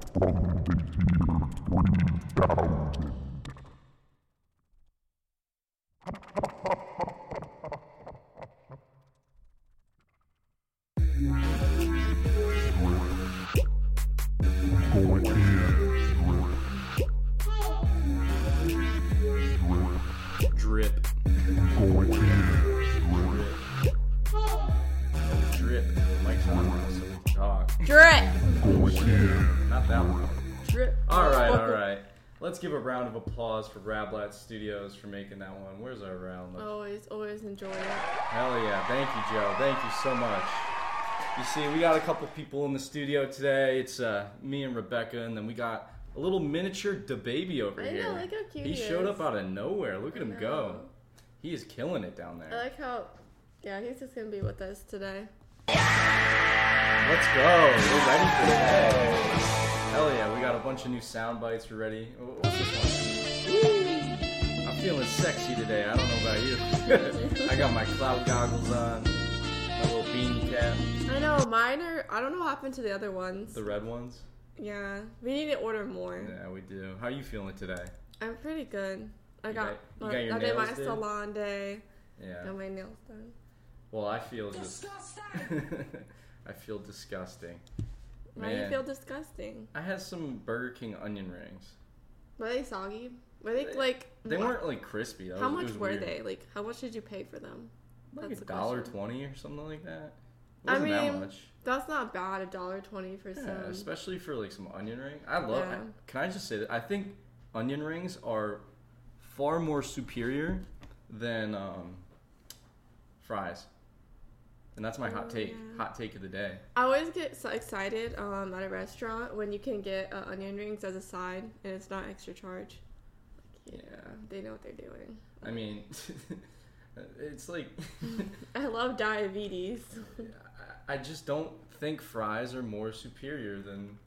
Drip. Applause for Rablat Studios for making that one. Where's our round? Always, always enjoy it. Hell yeah. Thank you, Joe. Thank you so much. You see, we got a couple people in the studio today. It's uh, me and Rebecca, and then we got a little miniature baby over I know, here. look how cute he he showed up out of nowhere. Look at him go. He is killing it down there. I like how, yeah, he's just gonna be with us today. Let's go. We're ready for today. Hell yeah, we got a bunch of new sound bites. We're ready. What's this one? Feeling sexy today. I don't know about you. I got my cloud goggles on, my little beanie cap, I know, mine are, I don't know what happened to the other ones. the red ones. Yeah, we need to order more. Yeah, we do. How are you feeling today? I'm pretty good. I You got, got- you got your I did my did? salon day. Yeah. Got my nails done. Well, I feel just. I feel disgusting. Why do you feel disgusting? I had some Burger King onion rings. Were they soggy? Were they like? They wha- weren't like crispy. That How was- much were weird. they? Like, how much did you pay for them? Like That's a dollar twenty or something like that. It I that mean, much. That's not bad. A dollar twenty for Yeah, some. especially for like some onion ring. I love. Yeah. Can I just say that I think onion rings are far more superior than um, fries, and that's my hot Oh, take. yeah. Hot take of the day. I always get so excited um, at a restaurant when you can get uh, onion rings as a side and it's not extra charge. Like, yeah, Yeah. they know what they're doing. I mean, it's like I love diabetes. I I just don't think fries are more superior than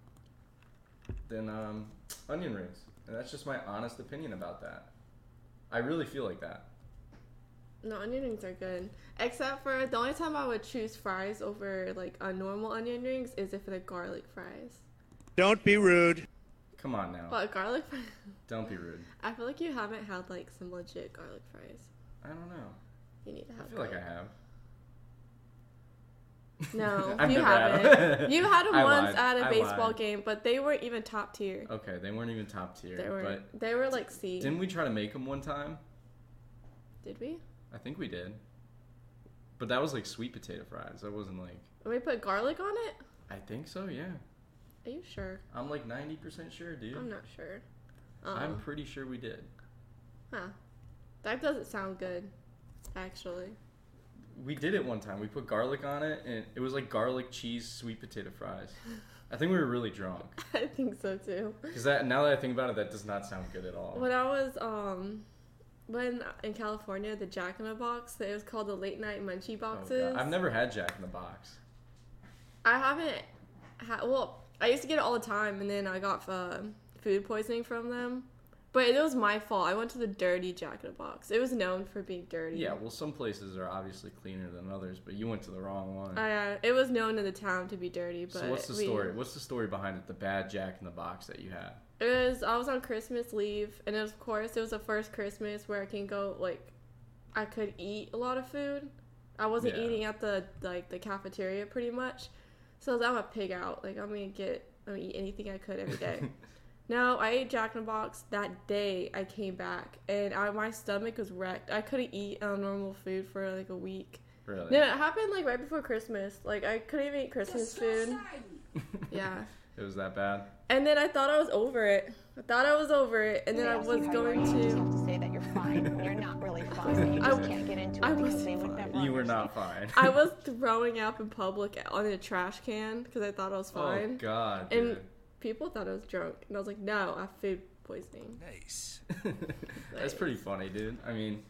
than um, onion rings, and that's just my honest opinion about that. I really feel like that. No, onion rings are good. Except for the only time I would choose fries over like a normal onion rings is if they're garlic fries. Don't be rude. Come on now, But garlic fries, don't be rude. I feel like you haven't had like some legit garlic fries. I don't know. You need to have. I feel like I have. No, you haven't. you had them I once lied. at a I baseball lied. game, but they weren't even top tier. Okay, they weren't even top tier, They were. but they were like C. didn't we try to make them one time? Did we? I think we did. But that was like sweet potato fries. That wasn't like. We put garlic on it. I think so. Yeah, Are you sure? I'm like ninety percent sure, dude. I'm not sure. Um, I'm pretty sure we did. huh. That doesn't sound good, actually. We did it one time. We put garlic on it, and it was like garlic cheese sweet potato fries. I think we were really drunk. I think so too. Because that now that I think about it, that does not sound good at all. When I was um, when in California, the Jack in the Box, it was called the late night munchie Oh, boxes. God. I've never had Jack in the Box. I haven't had. Well, I used to get it all the time, and then I got uh, food poisoning from them. But it was my fault. I went to the dirty Jack in the Box. It was known for being dirty. Yeah, well, some places are obviously cleaner than others, but you went to the wrong one. Uh, it was known in the town to be dirty. But so what's the we- story? What's the story behind it? The bad Jack in the Box that you had. It was I was on Christmas leave, and of course it was the first Christmas where I can go like, I could eat a lot of food. I wasn't Yeah. eating at the like the cafeteria pretty much, so I was, I'm a pig out. Like I'm gonna get I'm gonna eat anything I could every day. no, I ate Jack in the Box that day. I came back and I, my stomach was wrecked. I couldn't eat uh, normal food for like a week. Really? No, it happened like right before Christmas. Like I couldn't even eat Christmas food. Yeah. It was that bad. And then I thought I was over it. I thought I was over it, and then I was you how you are, going you just have to say that you're fine you're not really fine. You I just w- can't get into it I because was they would fine. never You were not fine. I was throwing up in public on a trash can because I thought I was oh, fine. Oh. God. and dude. people thought I was drunk, and I was like, "No, I have food poisoning." Nice. That's pretty funny, dude. I mean,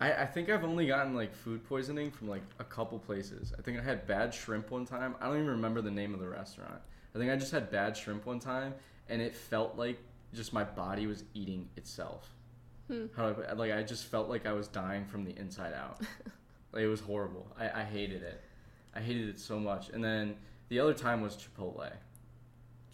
I, I think I've only gotten like food poisoning from like a couple places. I think I had bad shrimp one time. I don't even remember the name of the restaurant. I think I just had bad shrimp one time, and it felt like just my body was eating itself. Hmm. How do I, like I just felt like I was dying from the inside out. like it was horrible. I, I hated it. I hated it so much. And then the other time was Chipotle.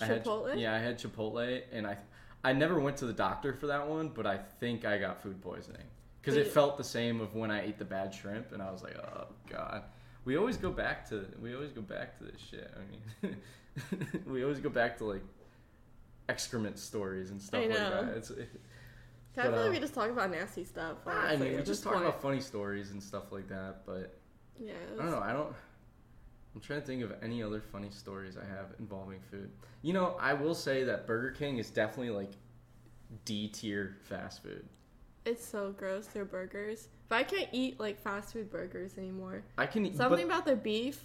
I had- Chipotle? yeah, I had Chipotle, and I I never went to the doctor for that one, but I think I got food poisoning because it felt the same of when I ate the bad shrimp, and I was like, oh god. We always go back to we always go back to this shit. I mean, we always go back to like excrement stories and stuff I like know. that. It's, it, I feel like uh, we just talk about nasty stuff. I mean, we just talk about funny stories and stuff like that, but Yeah. I don't know. I don't. I'm trying to think of any other funny stories I have involving food. You know, I will say that Burger King is definitely like D tier fast food. It's so gross. Their burgers. But I can't eat like fast food burgers anymore. I can eat, Something but about their beef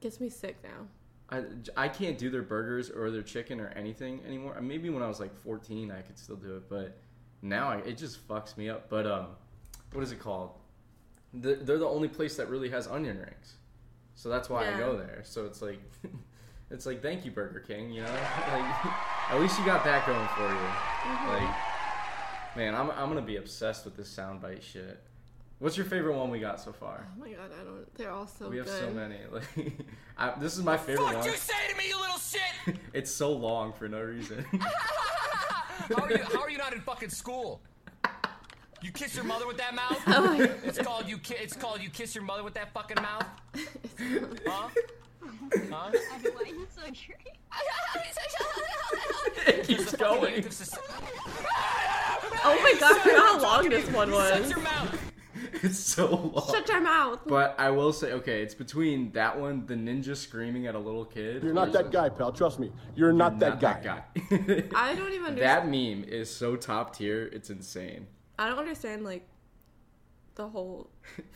gets me sick now. I, I can't do their burgers or their chicken or anything anymore. Maybe when I was like 14, I could still do it, but now I, it just fucks me up. But um, what is it called? They're, they're the only place that really has onion rings, so that's why I go there. So it's like, it's like thank you Burger King, you know. like at least you got that going for you. Like, man, I'm I'm gonna be obsessed with this soundbite shit. What's your favorite one we got so far? Oh my god, I don't. They're all so good. we have good. so many. Like, I, this is my favorite Fuck one. you say to me, you little shit! It's so long for no reason. How are you? How are you not in fucking school? You kiss your mother with that mouth? Oh my It's called you. Ki- it's called you kiss your mother with that fucking mouth. Huh? Huh? Why are you so true? it keeps going. negative Oh my god, I forgot how long this one Shut was. your mouth. It's so long. Shut your mouth. But I will say, okay, it's between that one, the ninja screaming at a little kid. You're not that guy, pal. Trust me. You're not, that guy. guy. I don't even that meme is so top tier. It's insane. I don't understand like the whole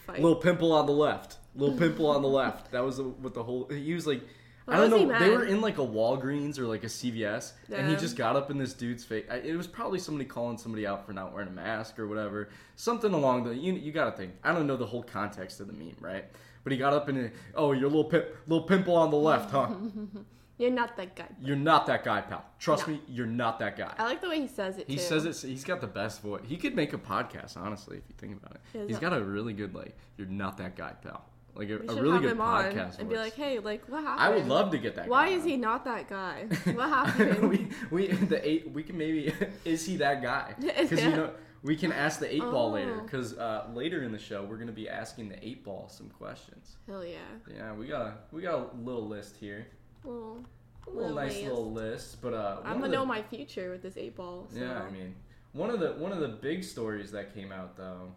fight. Little pimple on the left. Little pimple on the left. That was what the whole. He was like. Why I don't know. They were in like a Walgreens or like a CVS, and he just got up in this dude's face. It was probably somebody calling somebody out for not wearing a mask or whatever. Something along the. You, you got to think. I don't know the whole context of the meme, right? But he got up and oh, your little pip, little pimple on the left, huh? You're not that guy. You're not that guy, pal. Trust No. me, you're not that guy. I like the way he says it He too. says it. He's got the best voice. He could make a podcast, honestly, if you think about it. He's a- got a really good like. You're not that guy, pal. Like a, a really good podcast and be like, hey, like what happened? I would love to get that. Why is on. he not that guy? What happened? we we the eight. We can maybe is he that guy? Because you know we can ask the eight ball later. Oh. Because uh, later in the show we're gonna be asking the eight ball some questions. Hell yeah. Yeah, we got a we got a little list here. Well, A little Little nice list. little list, but uh, I'm gonna the- know my future with this eight ball. So. Yeah, I mean, one of the one of the big stories that came out though,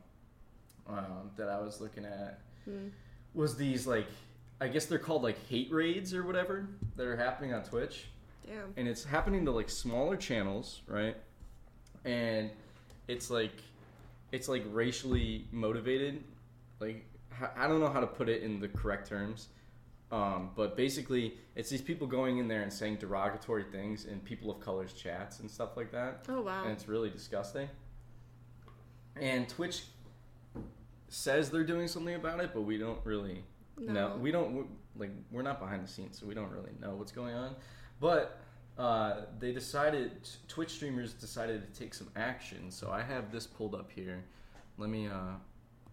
um, that I was looking at Hmm. Was these like, I guess they're called like hate raids or whatever that are happening on Twitch, Damn. and it's happening to like smaller channels, right? And it's like, it's like racially motivated, like I don't know how to put it in the correct terms. Um, but basically, it's these people going in there and saying derogatory things in people of color's chats and stuff like that Oh wow. and it's really disgusting. And Twitch says they're doing something about it, but we don't really know. No. We don't we- like we're not behind the scenes, so we don't really know what's going on. But uh, they decided Twitch streamers decided to take some action. So I have this pulled up here. Let me uh,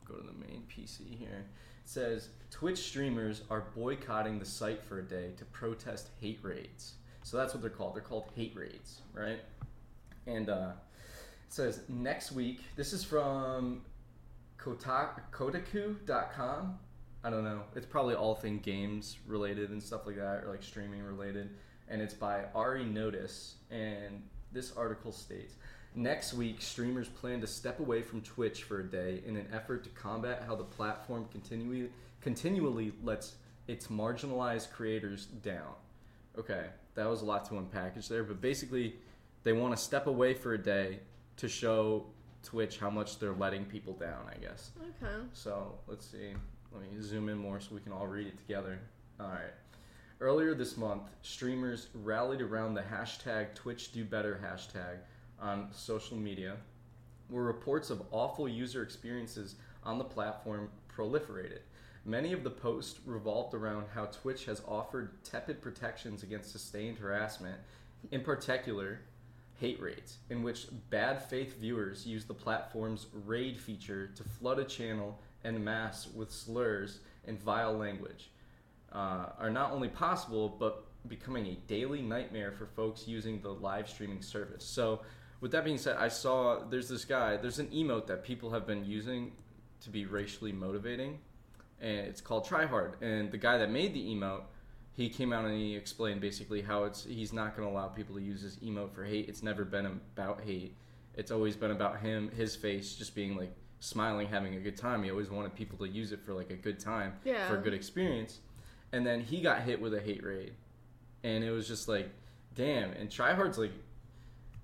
go to the main PC here. It says Twitch streamers are boycotting the site for a day to protest hate raids. So that's what they're called. They're called hate raids, right? And uh, it says next week. This is from Kotaku, Kotaku.com. I don't know. It's probably all thing games related and stuff like that, or like streaming related. And it's by Ari Notis. And this article states Next week, streamers plan to step away from Twitch for a day in an effort to combat how the platform continually, continually lets its marginalized creators down. Okay, that was a lot to unpackage there, but basically, they want to step away for a day to show Twitch how much they're letting people down, I guess. Okay. So let's see. Let me zoom in more so we can all read it together. All right. Earlier this month, streamers rallied around the hashtag TwitchDoBetter hashtag on social media, where reports of awful user experiences on the platform proliferated. Many of the posts revolved around how Twitch has offered tepid protections against sustained harassment, in particular, hate raids, in which bad faith viewers use the platform's raid feature to flood a channel en masse with slurs and vile language. uh, are not only possible but becoming a daily nightmare for folks using the live streaming service. So, with that being said, I saw there's this guy, there's an emote that people have been using to be racially motivating, and it's called TriHard. And the guy that made the emote, he came out and he explained basically how it's he's not going to allow people to use this emote for hate. It's never been about hate. It's always been about him, his face, just being like smiling, having a good time. He always wanted people to use it for like a good time, Yeah. for a good experience. And then he got hit with a hate raid, and it was just like, damn. And TriHard's like,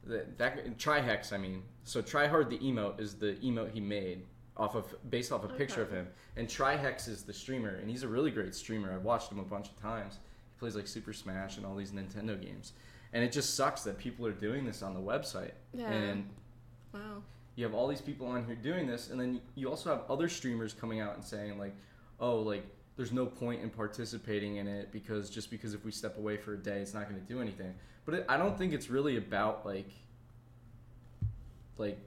that, that Trihex, I mean. So Tryhard the emote is the emote he made off of based off a picture of him, and Trihex is the streamer, and he's a really great streamer. I've watched him a bunch of times. He plays like Super Smash and all these Nintendo games, and it just sucks that people are doing this on the website. Yeah. And Wow. you have all these people on here doing this, and then you also have other streamers coming out and saying like, "Oh, like there's no point in participating in it because just because if we step away for a day, it's not going to do anything." But it, I don't think it's really about like, like,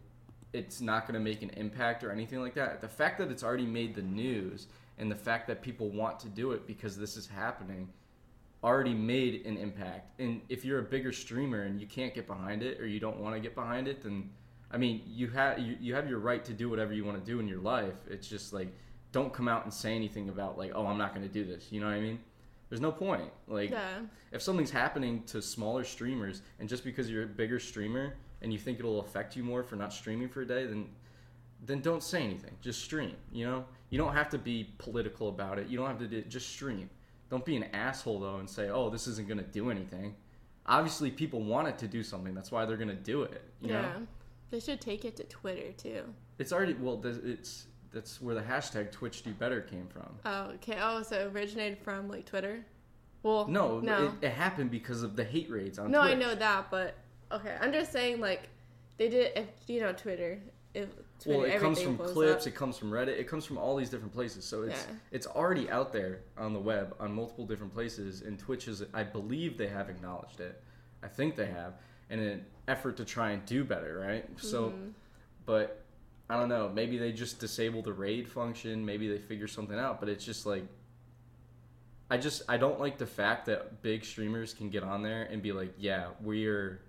it's not going to make an impact or anything like that. The fact that it's already made the news and the fact that people want to do it because this is happening already made an impact. And if you're a bigger streamer and you can't get behind it or you don't want to get behind it, then I mean, you have you, you have your right to do whatever you want to do in your life. It's just like don't come out and say anything about like, "Oh, I'm not going to do this." You know what I mean? There's no point. Like Yeah. if something's happening to smaller streamers and just because you're a bigger streamer and you think it'll affect you more for not streaming for a day, then then don't say anything. Just stream. You know, you don't have to be political about it. You don't have to do, just stream. Don't be an asshole though and say, "Oh, this isn't going to do anything." Obviously, people want it to do something. That's why they're going to do it. You yeah. know, They should take it to Twitter too. it's already well. It's that's where the hashtag Twitch Do Better came from. Oh, okay. Oh, so it originated from like Twitter. Well, No, no, It, it happened because of the hate raids on no. I know that, but okay. I'm just saying, like, they did. If you know Twitter, if Twitter, well, it comes from clips, up. it comes from Reddit, it comes from all these different places. So it's Yeah. it's already out there on the web on multiple different places. And Twitch is, I believe, they have acknowledged it. I think they have, in an effort to try and do better, right? So, Mm-hmm. but I don't know. Maybe they just disable the raid function. Maybe they figure something out. But it's just like. I just I don't like the fact that big streamers can get on there and be like, yeah, we're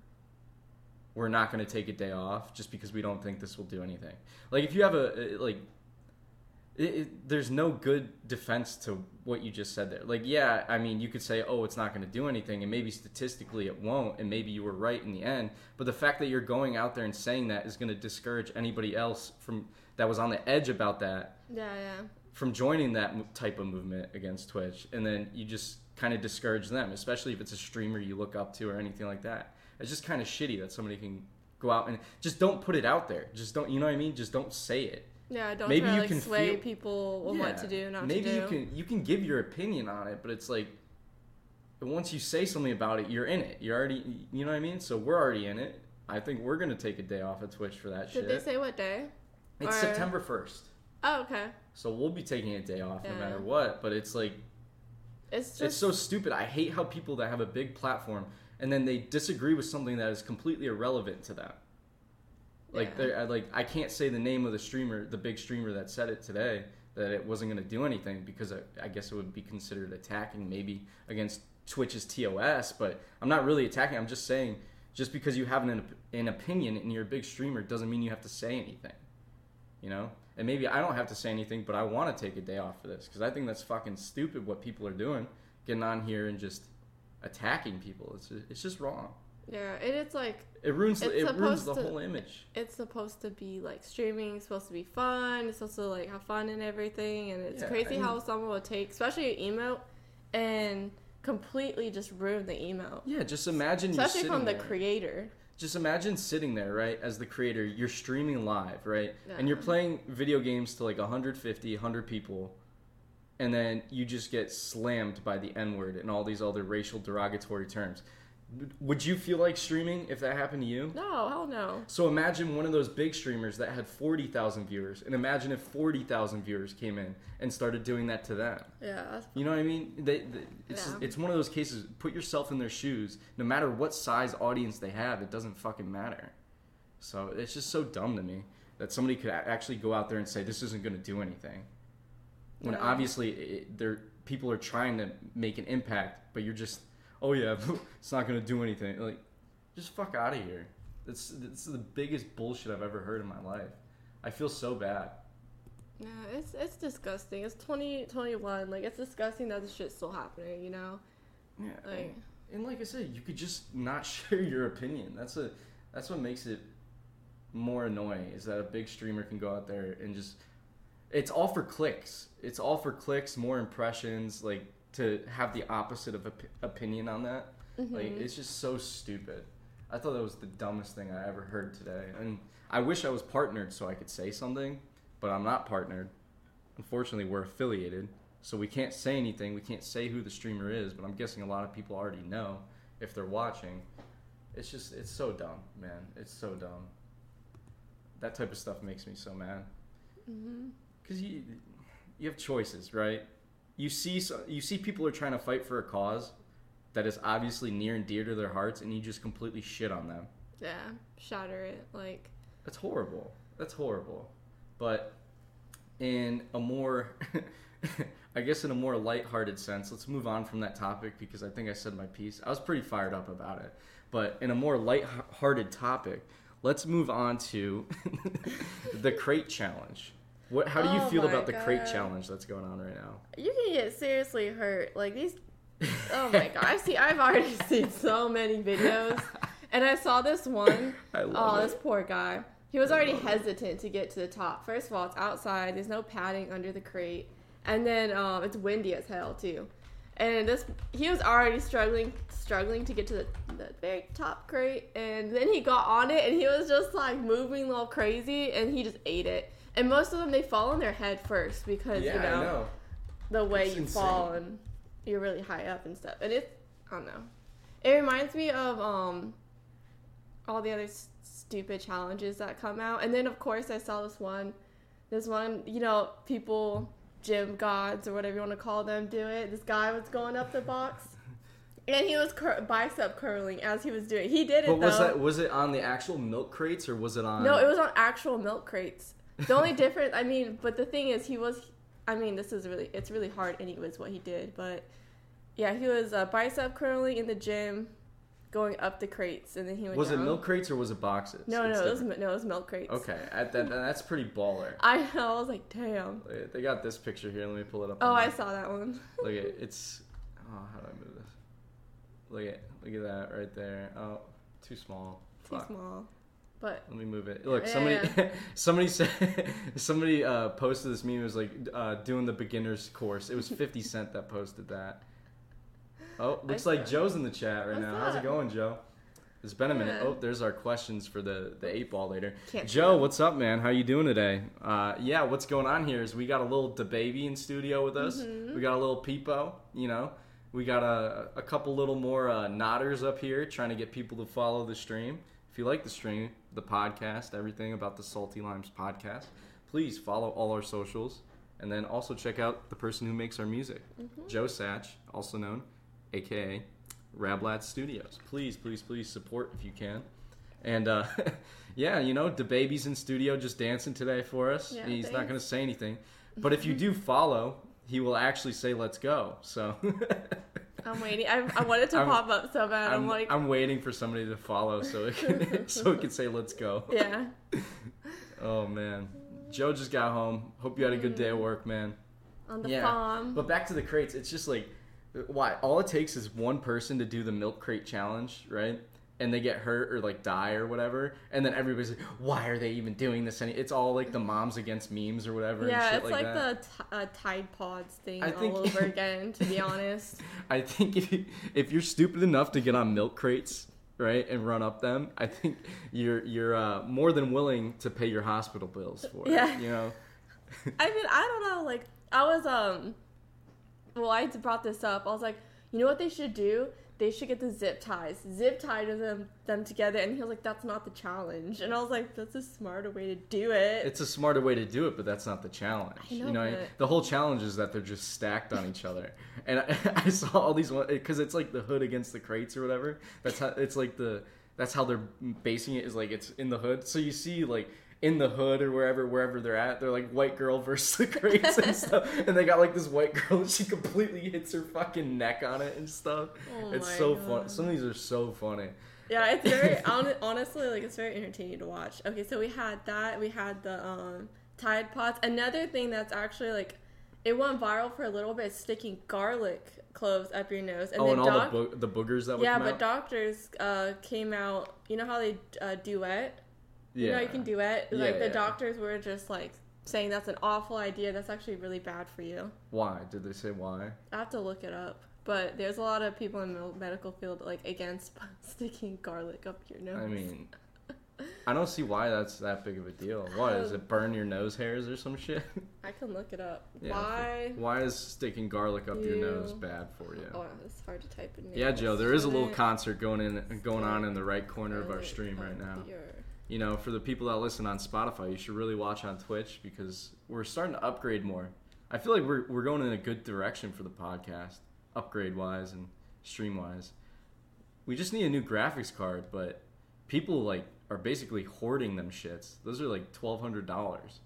we're not going to take a day off just because we don't think this will do anything. Like if you have a like it, it, there's no good defense to what you just said there. Like yeah, I mean you could say oh it's not going to do anything and maybe statistically it won't and maybe you were right in the end, but the fact that you're going out there and saying that is going to discourage anybody else from that was on the edge about that Yeah, yeah. from joining that type of movement against Twitch, and then you just kind of discourage them, especially if it's a streamer you look up to or anything like that. It's just kind of shitty that somebody can go out and just don't put it out there. Just don't, you know what I mean? Just don't say it. Yeah, don't Maybe try to you like can sway feel- people on Yeah. what to do, not Maybe to do. you can you can give your opinion on it, but it's like once you say something about it, you're in it. You're already, you know what I mean? So we're already in it. I think we're gonna take a day off of Twitch for that Did shit. they say what day? it's or- September first, Oh, okay. so we'll be taking a day off no matter what. But it's like It's just it's so stupid. I hate how people that have a big platform and then they disagree with something that is completely irrelevant to them. Like Yeah. they're I- like I can't say the name of the streamer, the big streamer that said it today that it wasn't going to do anything because I, I guess it would be considered attacking maybe against Twitch's TOS, but I'm not really attacking. I'm just saying just because you have an an opinion and you're a big streamer doesn't mean you have to say anything. You know? And maybe I don't have to say anything, but I want to take a day off for this because I think that's fucking stupid what people are doing, getting on here and just attacking people. It's just, it's just wrong. yeah, and it's like It ruins the, it ruins the to- whole image. it's supposed to be like streaming, it's supposed to be fun, it's supposed to like have fun and everything, and it's Yeah, crazy how someone will take, especially an emote, and completely just ruin the emote, Yeah, just imagine especially from the there. creator. just imagine sitting there, right, as the creator, you're streaming live, right? Yeah. And you're playing video games to like 150, 100 people, and then you just get slammed by the N word and all these other racial derogatory terms. Would you feel like streaming if that happened to you? No, hell no. So imagine one of those big streamers that had 40,000 viewers, and imagine if 40,000 viewers came in and started doing that to them. Yeah, You know what I mean? They, they, it's Yeah. it's one of those cases. Put yourself in their shoes. No matter what size audience they have, it doesn't fucking matter. So it's just so dumb to me that somebody could actually go out there and say this isn't going to do anything, when obviously it, they're people are trying to make an impact, but you're just, oh yeah, it's not gonna do anything. Like, just fuck out of here. It's it's the biggest bullshit I've ever heard in my life. I feel so bad. Yeah, it's it's disgusting. It's 2021. Like it's disgusting that this shit's still happening. You know. Yeah, Like- and, and like I said, you could just not share your opinion. That's a that's what makes it more annoying. Is that a big streamer can go out there and just it's all for clicks. It's all for clicks, more impressions. Like to have the opposite of op- opinion on that. Like mm-hmm. it's just so stupid. I thought that was the dumbest thing I ever heard today, and I wish I was partnered so I could say something, but I'm not partnered. Unfortunately, we're affiliated, so we can't say anything. We can't say who the streamer is, but I'm guessing a lot of people already know if they're watching. It's just, it's so dumb, man. It's so dumb. That type of stuff makes me so mad. Mm-hmm. Because you, you have choices, right? You see, so, you see people are trying to fight for a cause that is obviously near and dear to their hearts, and you just completely shit on them. Yeah, shatter it. Like That's horrible. That's horrible. But in a more, I guess, in a more lighthearted sense, let's move on from that topic because I think I said my piece. I was pretty fired up about it. But in a more lighthearted topic, let's move on to the crate challenge. What? How do you Oh feel about the crate challenge that's going on right now? you can get seriously hurt. Like these. Oh my god! I've seen. I've already seen so many videos, and I saw this one. I love oh, it. this poor guy. He was already hesitant to get to the top. First of all, it's outside. There's no padding under the crate, and then um, it's windy as hell too. And this, he was already struggling, struggling to get to the, the very top crate, and then he got on it, and he was just like moving all crazy, and he just ate it. And most of them, they fall on their head first because you know, the way It's you insane. fall and you're really high up and stuff. And it's I don't know. It reminds me of um all the other s- stupid challenges that come out. And then of course I saw this one this one, you know, people gym gods or whatever you want to call them do it. This guy was going up the box and he was cur- bicep curling as he was doing. it. He did it But was though. that was it on the actual milk crates or was it on? No, it was on actual milk crates. The only difference, I mean, but the thing is, he was. I mean, this is really, it's really hard, anyways, what he did. But yeah, he was uh, bicep curling in the gym, going up the crates, and then he went. Was it milk crates or was it boxes? No, It's no, it was no, it was milk crates. Okay, that, that's pretty baller. I know. I was like, damn. They- got this picture here. Let me pull it up. Oh, I saw that one. Look at it's. Oh, how do I move this? Look at look at that right there. Oh, too small. Too Fuck. small. But Let me move it. Look, somebody, yeah. somebody said, somebody uh, posted this meme. It was like uh, doing the beginners course. It was Fifty Cent that posted that. Oh, looks I like. Joe's in the chat right What's now. How's it going, Joe? It's been a minute. Yeah. Oh, there's our questions for the the eight ball later. Can't Joe, what's up, man? How you doing today? Uh, yeah, what's going on here is we got a little baby in studio with us. Mm-hmm. We got a little peepo. You know, we got a a couple little more uh, nodders up here trying to get people to follow the stream. If you like the stream, the podcast, everything about the Salty Limes podcast, please follow all our socials, and then also check out the person who makes our music, Joe Satch, also known, aka Rablat Studios. Please, please, please support if you can. And uh, yeah, you know, the baby's in studio just dancing today for us. Yeah, He's not going to say anything, but if you do follow, he will actually say "Let's go." So. I'm waiting. I, I wanted to I'm- pop up so bad. I'm, I'm, like, I'm waiting for somebody to follow so it can so it can say let's go. yeah. Oh man, Joe just got home. Hope you had a good day at mm-hmm. work, man. On the yeah, farm. but back to the crates. It's just like why all it takes is one person to do the milk crate challenge, right? And they get hurt or like die or whatever, and then everybody's like, "Why are they even doing this?" Any? It's all like the moms against memes or whatever. yeah, and shit it's like, like, the t- uh, Tide Pods thing I think- all over again. To be honest. I think if, you- if you're stupid enough to get on milk crates, right, and run up them, I think you're you're uh, more than willing to pay your hospital bills for Yeah. it. You know, I mean, I don't know. Like, I was um, well, I brought this up. I was like, you know what they should do? They should get the zip ties, zip tie to them them together. And he was like, that's not the challenge. And I was like, that's a smarter way to do it. it's a smarter way to do it, but that's not the challenge. I know, you know, but- the whole challenge is that they're just stacked on each other. And I, I saw all these because it's like the hood against the crates or whatever. That's how it's like the that's how they're basing it is like it's in the hood. So you see like in the hood or wherever wherever they're at. They're like white girl versus the crates and stuff, and they got like this white girl and she completely hits her fucking neck on it and stuff. Oh it's so fun. Some of these are so funny. Yeah, it's very hon- honestly like it's very entertaining to watch. Okay, so we had that. We had the um, Tide Pods. Another thing that's actually like it went viral for a little bit. Sticking garlic cloves up your nose, and oh, then and all doc- the bo- the boogers that would yeah, but out. doctors uh, came out. You know how they uh, duet. Yeah, You know you can duet. Like Yeah, the yeah. doctors were just like saying that's an awful idea. That's actually really bad for you. Why did they say why? I have to look it up. But there's a lot of people in the medical field like against sticking garlic up your nose. I mean, I don't see why that's that big of a deal. What does it burn your nose hairs or some shit? I can look it up. Yeah, Why? Why is sticking garlic up your nose bad for you? Oh, it's hard to type in. Yeah, Joe, there is a little concert going in going on in the right corner of our stream oh, right now. your- You know, for the people that listen on Spotify, you should really watch on Twitch because we're starting to upgrade more. I feel like we're we're going in a good direction for the podcast, upgrade wise and stream wise. We just need a new graphics card, but people like are basically hoarding them shits. Those are like twelve hundred dollars.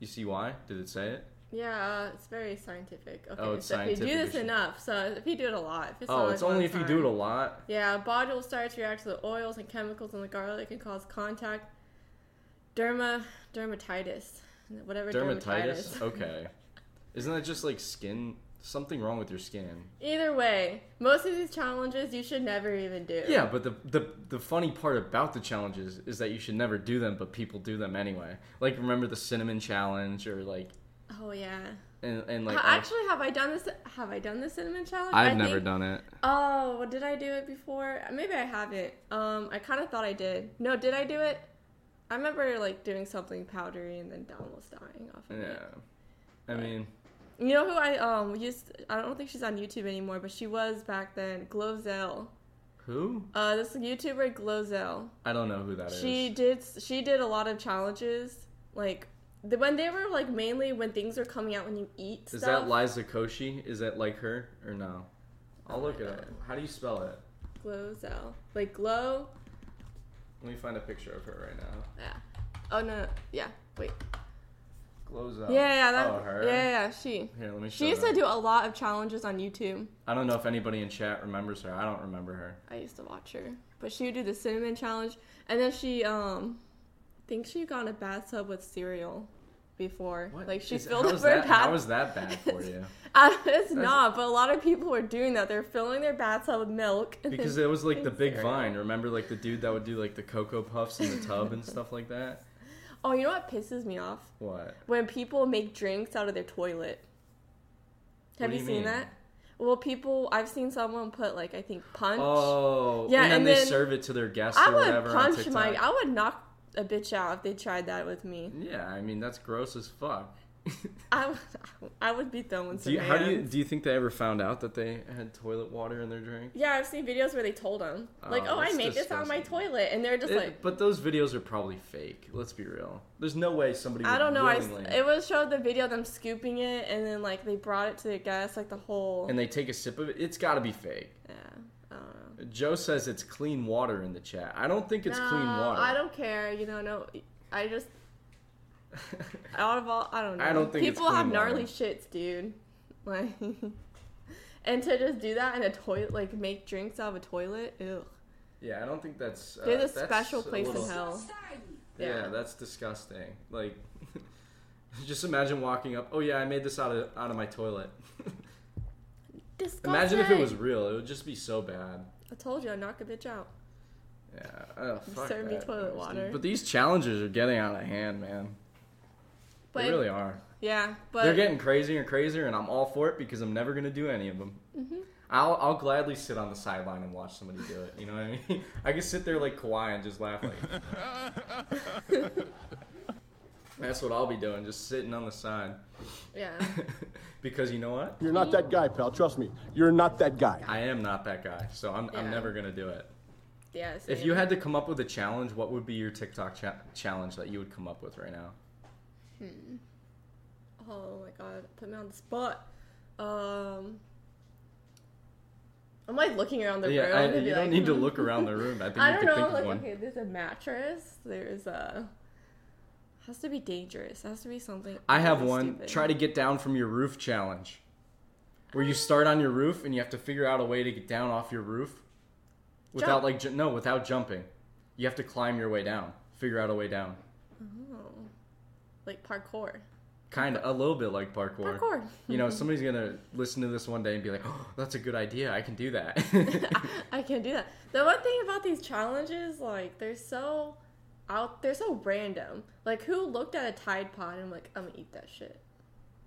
You see why? Did it say it? Yeah, uh, it's very scientific. Okay, Oh, it's so if you do this enough, so if you do it a lot, if it's Oh, it's only if you do it a lot. Yeah, body will start to react to the oils and chemicals in the garlic and cause contact derma dermatitis, whatever Dermatitis? dermatitis. Okay. Isn't that just like skin? Something wrong with your skin. Either way, most of these challenges you should never even do. Yeah, but the, the the funny part about the challenges is that you should never do them, but people do them anyway. Like remember the cinnamon challenge or like Oh yeah. and, and like Actually, have I done this? Have I done the cinnamon challenge? I've I never think- done it. Oh, well, did I do it before? Maybe I haven't. Um, I kind of thought I did. No, did I do it? I remember like doing something powdery and then almost dying off of Yeah. it. Yeah, I mean, You know who I um used? I don't think she's on YouTube anymore, but she was back then. GloZell. who? Uh, this YouTuber GloZell. I don't know who that is. She did. She did a lot of challenges, like the, when they were like mainly when things are coming out when you eat Is stuff. that Liza Koshy? Is that like her or no? I'll look it up. How do you spell it? GloZell, like glow. Let me find a picture of her right now. Yeah. Oh no. Yeah. Wait. Up. Yeah, yeah, that, Oh, her. yeah, yeah, she. Here, let me. Show She used that. to do a lot of challenges on YouTube. I don't know if anybody in chat remembers her. I don't remember her. I used to watch her, but she would do the cinnamon challenge, and then she um, I think she got in a bathtub with cereal before. Like she Is- filled up her that, bath. How is that bad for you? It's not, but a lot of people were doing that. They're filling their bathtub with milk. Because it was like the big vine. Remember, like the dude that would do like the cocoa puffs in the tub and stuff like that. Oh, you know what pisses me off? What? When people make drinks out of their toilet. Have you you seen mean? that? Well, people, I've seen someone put like I think punch. Oh, Yeah, and then and they then serve it to their guests I or would whatever on punch my. I would knock a bitch out if they tried that with me. Yeah, I mean that's gross as fuck. I would, I would be throwing some do you, how do you do you think they ever found out that they had toilet water in their drink? Yeah, I've seen videos where they told them, oh, like, Oh, "Oh, I made this on my toilet," and they're just It- like, but those videos are probably fake. Let's be real. There's no way somebody. "I don't know." I, it was showed the video of them scooping it, and then like they brought it to the guests, like the whole. and they take a sip of it. It's got to be fake. yeah, I don't know. Joe says it's clean water in the chat. I don't think it's clean No, water. I don't care. You know, no. I just out of all, I don't know. I don't think people have clean gnarly water. shits, dude. Like, and to just do that in a toilet, like make drinks out of a toilet, ew. yeah, I don't think that's. Uh, There's a that's special place little- in hell. Yeah, Yeah. that's disgusting. Like, just imagine walking up. Oh yeah, I made this out of out of my toilet. Disgusting. imagine if it was real. It would just be so bad. I told you, I'd knock a bitch out. Yeah. Oh, fuck Serve me that, toilet dude. water. But these challenges are getting out of hand, man. But they really are. yeah, but They're getting crazier and crazier, and I'm all for it because I'm never gonna do any of them. Mm-hmm. I'll I'll gladly sit on the sideline and watch somebody do it. You know what I mean? I can sit there like Kawhi and just laugh like. That's what I'll be doing, just sitting on the side. yeah. because you know what? You're not that guy, pal. Trust me. You're not that guy. I am not that guy, so I'm I'm never gonna do it. Yeah. If you had to come up with a challenge, what would be your TikTok cha- challenge that you would come up with right now? Hmm. Oh my god, put me on the spot. Um, I'm like looking around the Yeah, room. I, you don't like, need to hmm. look around the room. I think I you don't know. think like, one. okay, there's a mattress. There's a. Has to be dangerous. Has to be something. I have really one. stupid. Try to get down from your roof challenge. Where you start on your roof and you have to figure out a way to get down off your roof without Jump. like ju- no, without jumping. You have to climb your way down. Figure out a way down. Oh. Like parkour. Kind of a little bit like parkour. Parkour. You know, somebody's going to listen to this one day and be like, "Oh, that's a good idea. I can do that." I can't do that. The one thing about these challenges, like they're so out, they're so random. Like who looked at a Tide Pod and like, I'm gonna eat that shit.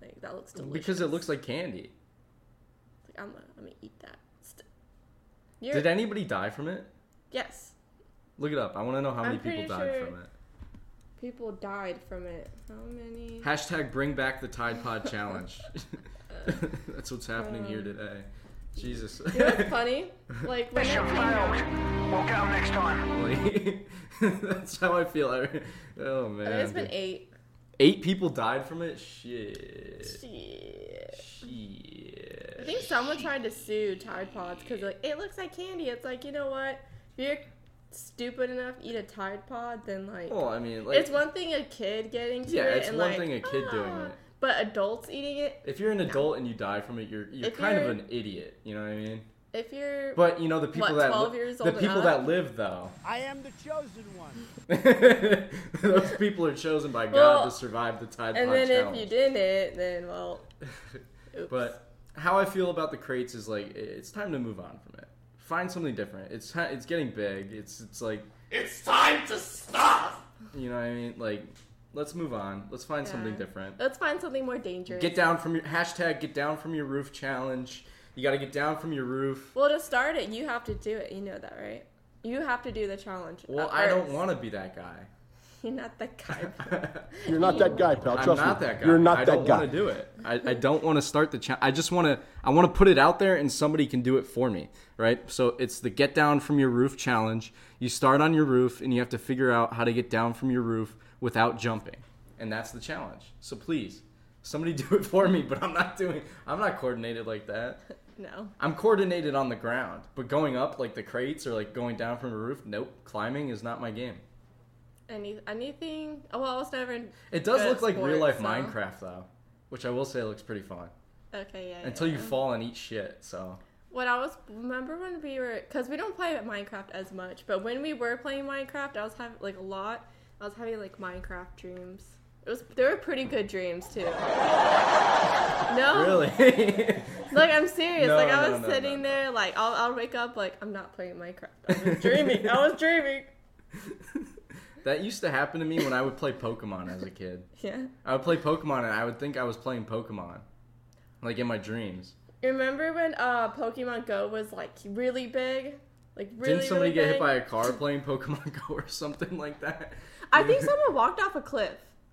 Like that looks delicious. because it looks like candy. Like, I'm gonna, I'm gonna eat that. You're, Did anybody die from it? yes, Look it up. I want to know how many I'm people died sure- from it. people died from it. How many? Hashtag bring back the Tide Pod challenge. Uh, That's what's happening here um, today. Jesus. You know what's funny? Like when it came out, We'll get them next time. That's how I feel. Oh man. it's been eight. Eight people died from it. Shit. Shit. Shit. I think someone tried to sue Tide Pods because like it looks like candy. It's like you know what? If you're stupid enough to eat a Tide Pod, then like Well, I mean, like, it's one thing a kid getting to Yeah, it, it's and one like, thing a kid doing "Ah," it. But adults eating it, if you're an adult and you die from it, you're you're If kind of you're- an idiot. You know what I mean? if you're But you know the people What, that li- years the old and people up? that live though. I am the chosen one. Those people are chosen by God Well, to survive the Tide and then challenge. if you didn't, then well, oops. But how I feel about the crates is like it's time to move on from it. Find something different. It's it's getting big. It's it's like It's time to stop! you know what I mean. Like let's move on. Let's find something different. let's find something more dangerous. Get down from your hashtag. Get down from your roof challenge. You got to get down from your roof. Well, to start it, you have to do it. You know that, right? You have to do the challenge. Well, I don't want to be that guy. You're not the guy. You're not that guy, pal. I'm not me. that guy. You're not I that guy. I don't want to do it. I, I don't want to start the challenge. I just want to. I want to put it out there, and somebody can do it for me, right? So it's the get down from your roof challenge. You start on your roof, and you have to figure out how to get down from your roof without jumping, and that's the challenge. So please, somebody do it for me. But I'm not doing. I'm not coordinated like that. no. I'm coordinated on the ground, but going up like the crates or like going down from a roof, nope. Climbing is not my game. Any anything? Oh, well, I was never. It does look like real life so- Minecraft though, which I will say looks pretty fun. Okay, yeah. Until you fall and eat shit. So When I was remember when we were because we don't play Minecraft as much, but when we were playing Minecraft, I was having like a lot. I was having like Minecraft dreams. It was they were pretty good dreams too. no, really, like I'm serious. No, like I was no, sitting no. there, like I'll I'll wake up like I'm not playing Minecraft. I was dreaming. I was dreaming. that used to happen to me when I would play Pokemon as a kid. Yeah. I would play Pokemon and I would think I was playing Pokemon, like in my dreams. Remember when uh Pokemon Go was like really big? Like really, Didn't somebody really get hit by a car playing Pokemon Go or something like that? I think someone walked off a cliff.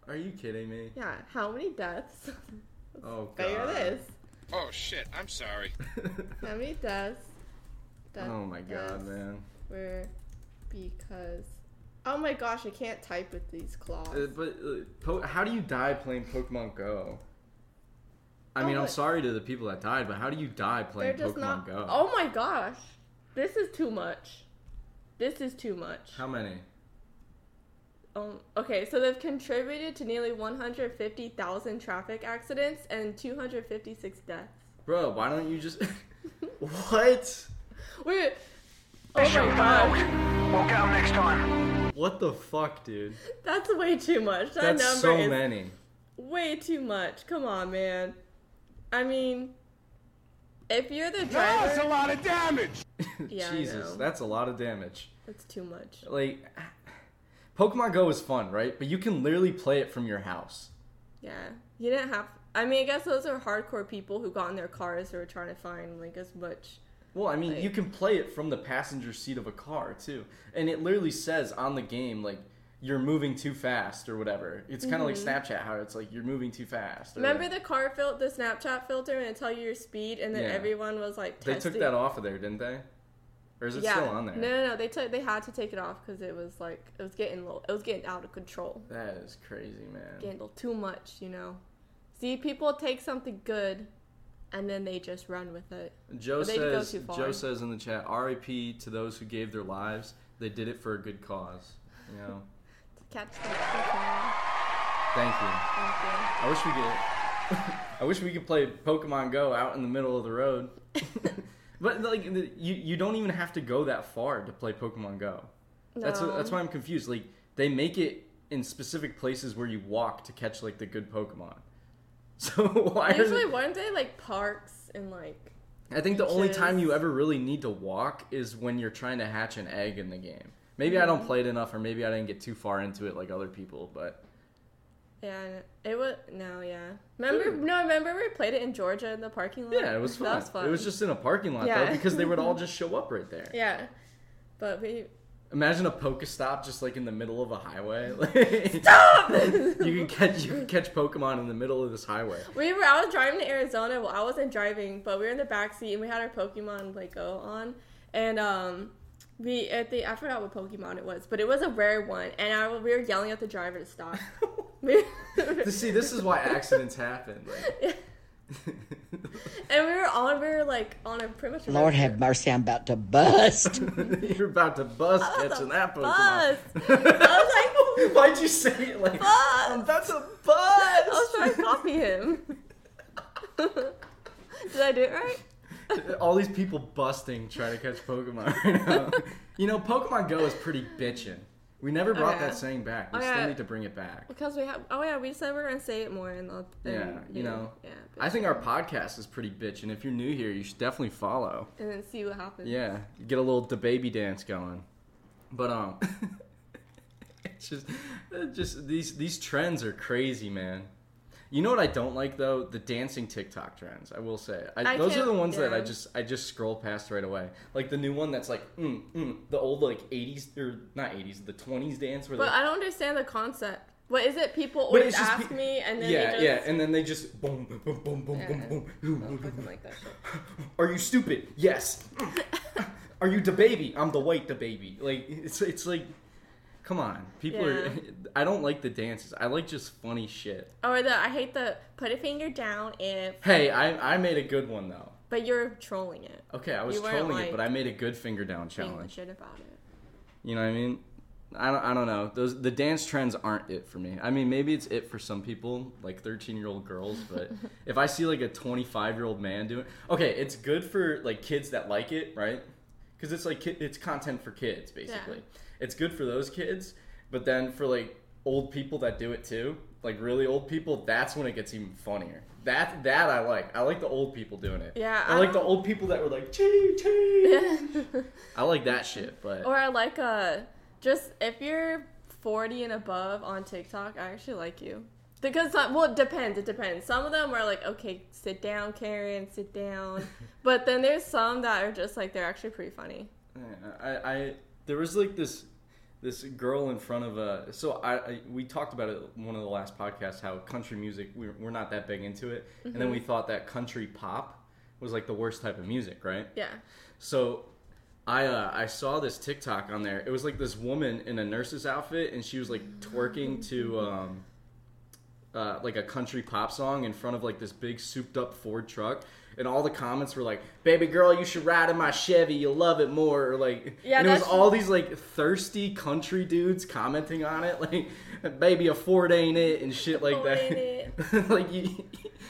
Are you kidding me? Yeah. How many deaths? Oh Figure god. this. Oh shit, I'm sorry. How many deaths? deaths oh my god, deaths man. Were because. Oh my gosh, I can't type with these claws. Uh, but uh, po- how do you die playing Pokemon Go? I Oh, mean, I'm sorry to the people that died, but how do you die playing just Pokemon not. Go? Oh my gosh, this is too much. This is too much. How many? Um, okay, so they've contributed to nearly 150,000 traffic accidents and 256 deaths. Bro, why don't you just. what? Wait. Oh my gosh, We'll get next time. What the fuck, dude? that's way too much. That That's number so is many. way too much. Come on, man. I mean, if you're the driver, That's a lot of damage. Yeah, Jesus, that's a lot of damage. that's too much. Like, Pokemon Go is fun, right? But you can literally play it from your house. Yeah, you didn't have. I mean, I guess those are hardcore people who got in their cars who were trying to find like as much. Well, I mean, Like- you can play it from the passenger seat of a car too, and it literally says on the game like you're moving too fast or whatever. It's kind of like Snapchat, how it's like you're moving too fast. Mm-hmm. Remember the car filter, the Snapchat filter, and it tell you your speed, and then Yeah. everyone was like they took that off of there, didn't they? Or is it yeah. still on there? No, no, no. They took. They had to take it off because it was like it was getting low. It was getting out of control. That is crazy, man. Getting too much, you know. See, people take something good, and then they just run with it. Joe But they go says too far. Joe says in the chat, R.I.P. to those who gave their lives. They did it for a good cause. You know. Catch the Thank you. Thank you. I wish we could. I wish we could play Pokemon Go out in the middle of the road. but like, the- you you don't even have to go that far to play Pokemon Go. That's No. that's why I'm confused. Like they make it in specific places where you walk to catch like the good Pokemon. So why? Usually, weren't they like parks and like? I think the only time you ever really need to walk is when you're trying to hatch an egg in the game. Maybe I don't mm. play it enough, or maybe I didn't get too far into it like other people. But Yeah, it was no, yeah. Remember? No, remember we played it in Georgia in the parking lot. yeah, it was fun. That was fun. It was just in a parking lot Yeah. though, because they would all just show up right there. yeah, but we Imagine a Pokestop just like in the middle of a highway. Stop! you can catch you can catch Pokemon in the middle of this highway. we were. I was driving to Arizona. Well, I wasn't driving, but we were in the back seat and we had our Pokemon like go on, and um. We at the I forgot what Pokemon it was, but it was a rare one, and I we were yelling at the driver to stop. We- To see, this is why accidents happen. Like, and we were on, we were like on a pretty much. Lord have mercy, I'm about to bust. you're about to bust I was catching that bus. Pokemon. I was like, Why'd you say it like Buzz. I'm about bust? I was trying to copy him. Did I do it right? all these people busting trying to catch Pokemon right now. you know, Pokemon Go is pretty bitchin'. We never brought yeah. that saying back. We Oh, still yeah. need to bring it back. Because we have. Oh yeah, we said we are gonna say it more in the. in- Yeah, you know. Yeah. I think our podcast is pretty bitchin'. If you're new here, you should definitely follow. And then see what happens. Yeah, get a little the baby dance going. But um, it's just, just these these trends are crazy, man. You know what I don't like though? The dancing TikTok trends. I will say, I, I those are the ones that I just I just scroll past right away. Like the new one that's like mm, mm, the old like '80s or not '80s, the '20s dance where But. I don't understand the concept. What is it? People always ask pe- me, and then yeah, they just, yeah, and then they just boom, boom, boom, boom, boom, Yeah. boom, boom, I don't like that. Are you stupid? Yes. Are you the baby? I'm the white the baby. Like it's it's like, come on, people are. I don't like the dances. I like just funny shit. Or the I hate the put a finger down if. Hey, I I made a good one though. But you're trolling it. Okay, I was trolling like, it, but I made a good finger down challenge. shit about it. You know what I mean? I don't, I don't know. Those the dance trends aren't it for me. I mean, maybe it's it for some people, like 13 year old girls. But if I see like a 25 year old man doing, okay, it's good for like kids that like it, right? Because it's like it's content for kids, basically. It's good for those kids. But then for like old people that do it too, like really old people, that's when it gets even funnier. That that I like. I like the old people doing it. Yeah, I, I like the old people that were like chee chee. I like that shit, but Or I like uh just if you're 40 and above on TikTok, I actually like you. Because some, well, it depends. It depends. Some of them are like, okay, sit down, Karen, sit down. but then there's some that are just like they're actually pretty funny. Yeah, I, I there was like this this girl in front of a so I, I we talked about it one of the last podcasts how country music we're, we're not that big into it and then we thought that country pop was like the worst type of music right Yeah. so I uh, I saw this TikTok on there it was like this woman in a nurse's outfit and she was like twerking to um uh, like a country pop song in front of like this big souped up Ford truck. And all the comments were like, "Baby girl, you should ride in my Chevy. You'll love it more." Or like, Yeah, and it was all these like thirsty country dudes commenting on it, like, "Baby, a Ford ain't it" and shit like that. like you,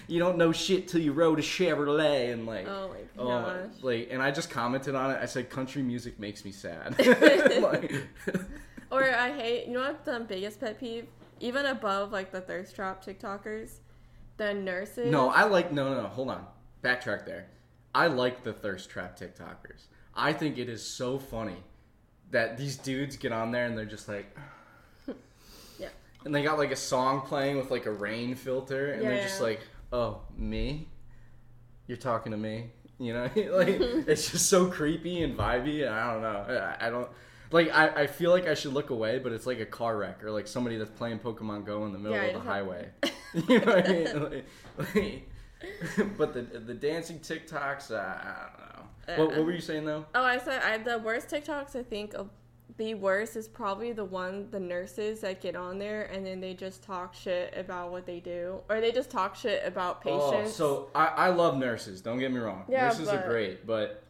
you don't know shit till you rode a Chevrolet and like, Oh my oh, gosh. like, and I just commented on it. I said, "Country music makes me sad." Like- Or I hate, you know what the biggest pet peeve? Even above like the thirst trap TikTokers, the nurses. No, I like no, no, no. Hold on, backtrack there. I like the thirst trap TikTokers. I think it is so funny that these dudes get on there and they're just like, Yeah. and they got like a song playing with like a rain filter, and they're just Yeah. like, "Oh, me? You're talking to me?" You know, like it's just so creepy and vibey. And I don't know. I, I don't. Like I, I feel like I should look away, but it's like a car wreck or like somebody that's playing Pokemon Go in the middle Yeah, of the highway. you know what I mean? Like, like- but the the dancing TikToks, uh, I don't know. What, what were you saying though? Oh, I said I the worst TikToks I think of the worst is probably the one the nurses that get on there and then they just talk shit about what they do or they just talk shit about patients. Oh, patients. so I, I love nurses. Don't get me wrong. Yeah, nurses are great, but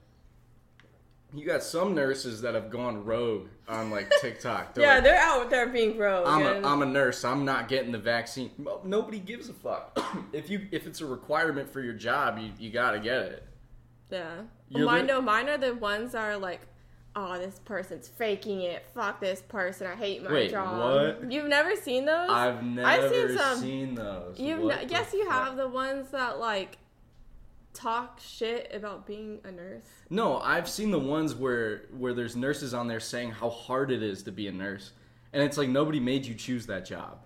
you got some nurses that have gone rogue on like TikTok. They're yeah, like, they're out there being rogue. I'm a, I'm a nurse. I'm not getting the vaccine. Well, nobody gives a fuck. if you if it's a requirement for your job, you, you gotta get it. Yeah. You're mine, no, mine are the ones that are like, oh, this person's faking it. Fuck this person. I hate my Wait, job. what? You've never seen those? I've never seen some- seen those. You've What n- the yes, you fuck? have the ones that like talk shit about being a nurse. No, I've seen the ones where where there's nurses on there saying how hard it is to be a nurse, and it's like nobody made you choose that job.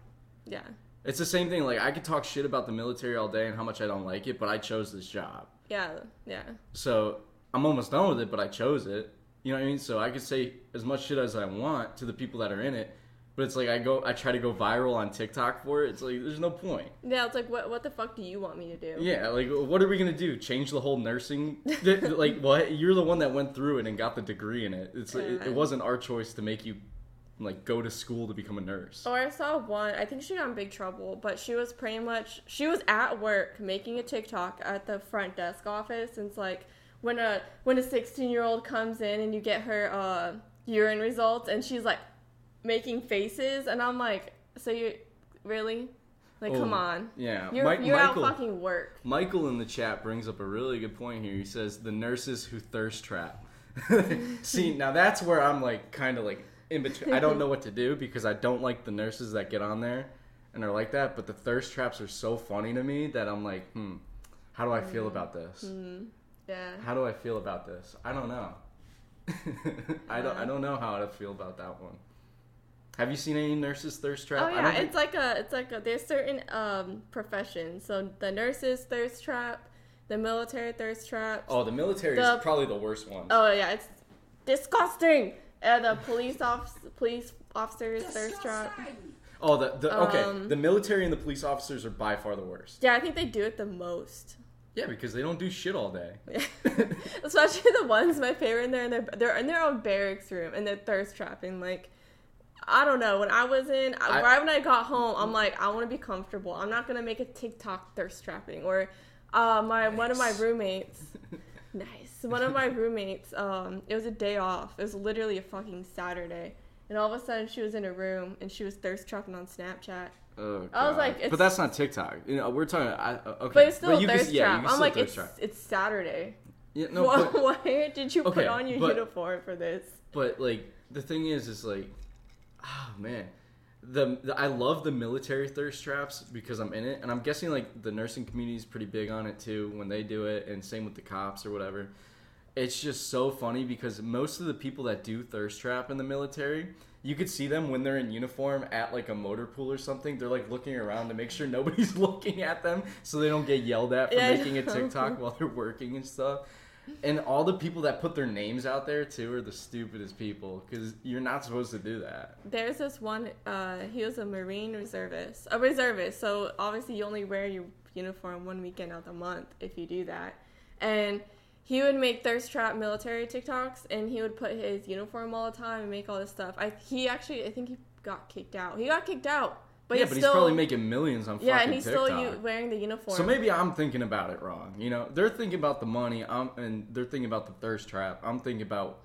Yeah. It's the same thing. Like I could talk shit about the military all day and how much I don't like it, but I chose this job. Yeah. Yeah. So I'm almost done with it, but I chose it. You know what I mean? So I could say as much shit as I want to the people that are in it, but it's like I go, I try to go viral on TikTok for it. It's like there's no point. Yeah, it's like, what, what the fuck do you want me to do? Yeah, like what are we gonna do? Change the whole nursing? like what? You're the one that went through it and got the degree in it. It's like, it, it wasn't our choice to make you like go to school to become a nurse. Or I saw one, I think she got in big trouble, but she was pretty much, she was at work making a TikTok at the front desk office. And it's like, when a when a 16 year old comes in and you get her uh, urine results and she's like making faces and I'm like so you really like come Oh, on yeah, you're, Mike- you're Michael- out fucking work Michael in the chat brings up a really good point here. He says the nurses who thirst trap. See, now that's where I'm like kind of like in between. I don't know what to do because I don't like the nurses that get on there and are like that. But the thirst traps are so funny to me that I'm like, hmm, how do I feel about this? yeah How do I feel about this? I don't know. I don't. I don't know how to feel about that one. Have you seen any nurses thirst trap? oh I yeah don't think- it's like a it's like a there's certain um professions so the nurses thirst trap the military thirst trap oh, the military the- is probably the worst one. Oh yeah, it's disgusting. And the police off police officers thirst trap. Oh, the, the okay. Um, the military and the police officers are by far the worst. Yeah, I think they do it the most. Yeah, because they don't do shit all day. Especially the ones my favorite in there in their they're in their own barracks room and they're thirst trapping. Like I don't know. When I was in I- right when I got home, I'm like, I want to be comfortable. I'm not gonna make a TikTok thirst trapping. Or uh, my one of my roommates. nice. One of my roommates. Um, it was a day off. It was literally a fucking Saturday. And all of a sudden, she was in a room and she was thirst trapping on Snapchat. Oh, I was like, it's- but that's not TikTok. You know, we're talking. I, uh, okay, But it's still you a thirst yeah, you trap. can I'm like, it's trap. it's Saturday. Yeah, no, why, but, why did you put on your but- uniform for this? but like the thing is, is like, oh man, the, the I love the military thirst traps because I'm in it, and I'm guessing like the nursing community is pretty big on it too when they do it, and same with the cops or whatever. It's just so funny because most of the people that do thirst trap in the military, you could see them when they're in uniform at like a motor pool or something. They're like looking around to make sure nobody's looking at them so they don't get yelled at for Yeah, making a. TikTok while they're working and stuff. And all the people that put their names out there too are the stupidest people because you're not supposed to do that. There's this one. Uh, he was a Marine reservist, a reservist. So obviously, you only wear your uniform one weekend out the month if you do that. And he would make thirst trap military TikToks, and he would put his uniform all the time and make all this stuff. I he actually, I think he got kicked out. He got kicked out, but yeah, he's but still he's probably making millions on yeah, fucking and he's TikTok. still u- wearing the uniform. so maybe I'm thinking about it wrong. You know, they're thinking about the money, I'm, and they're thinking about the thirst trap. I'm thinking about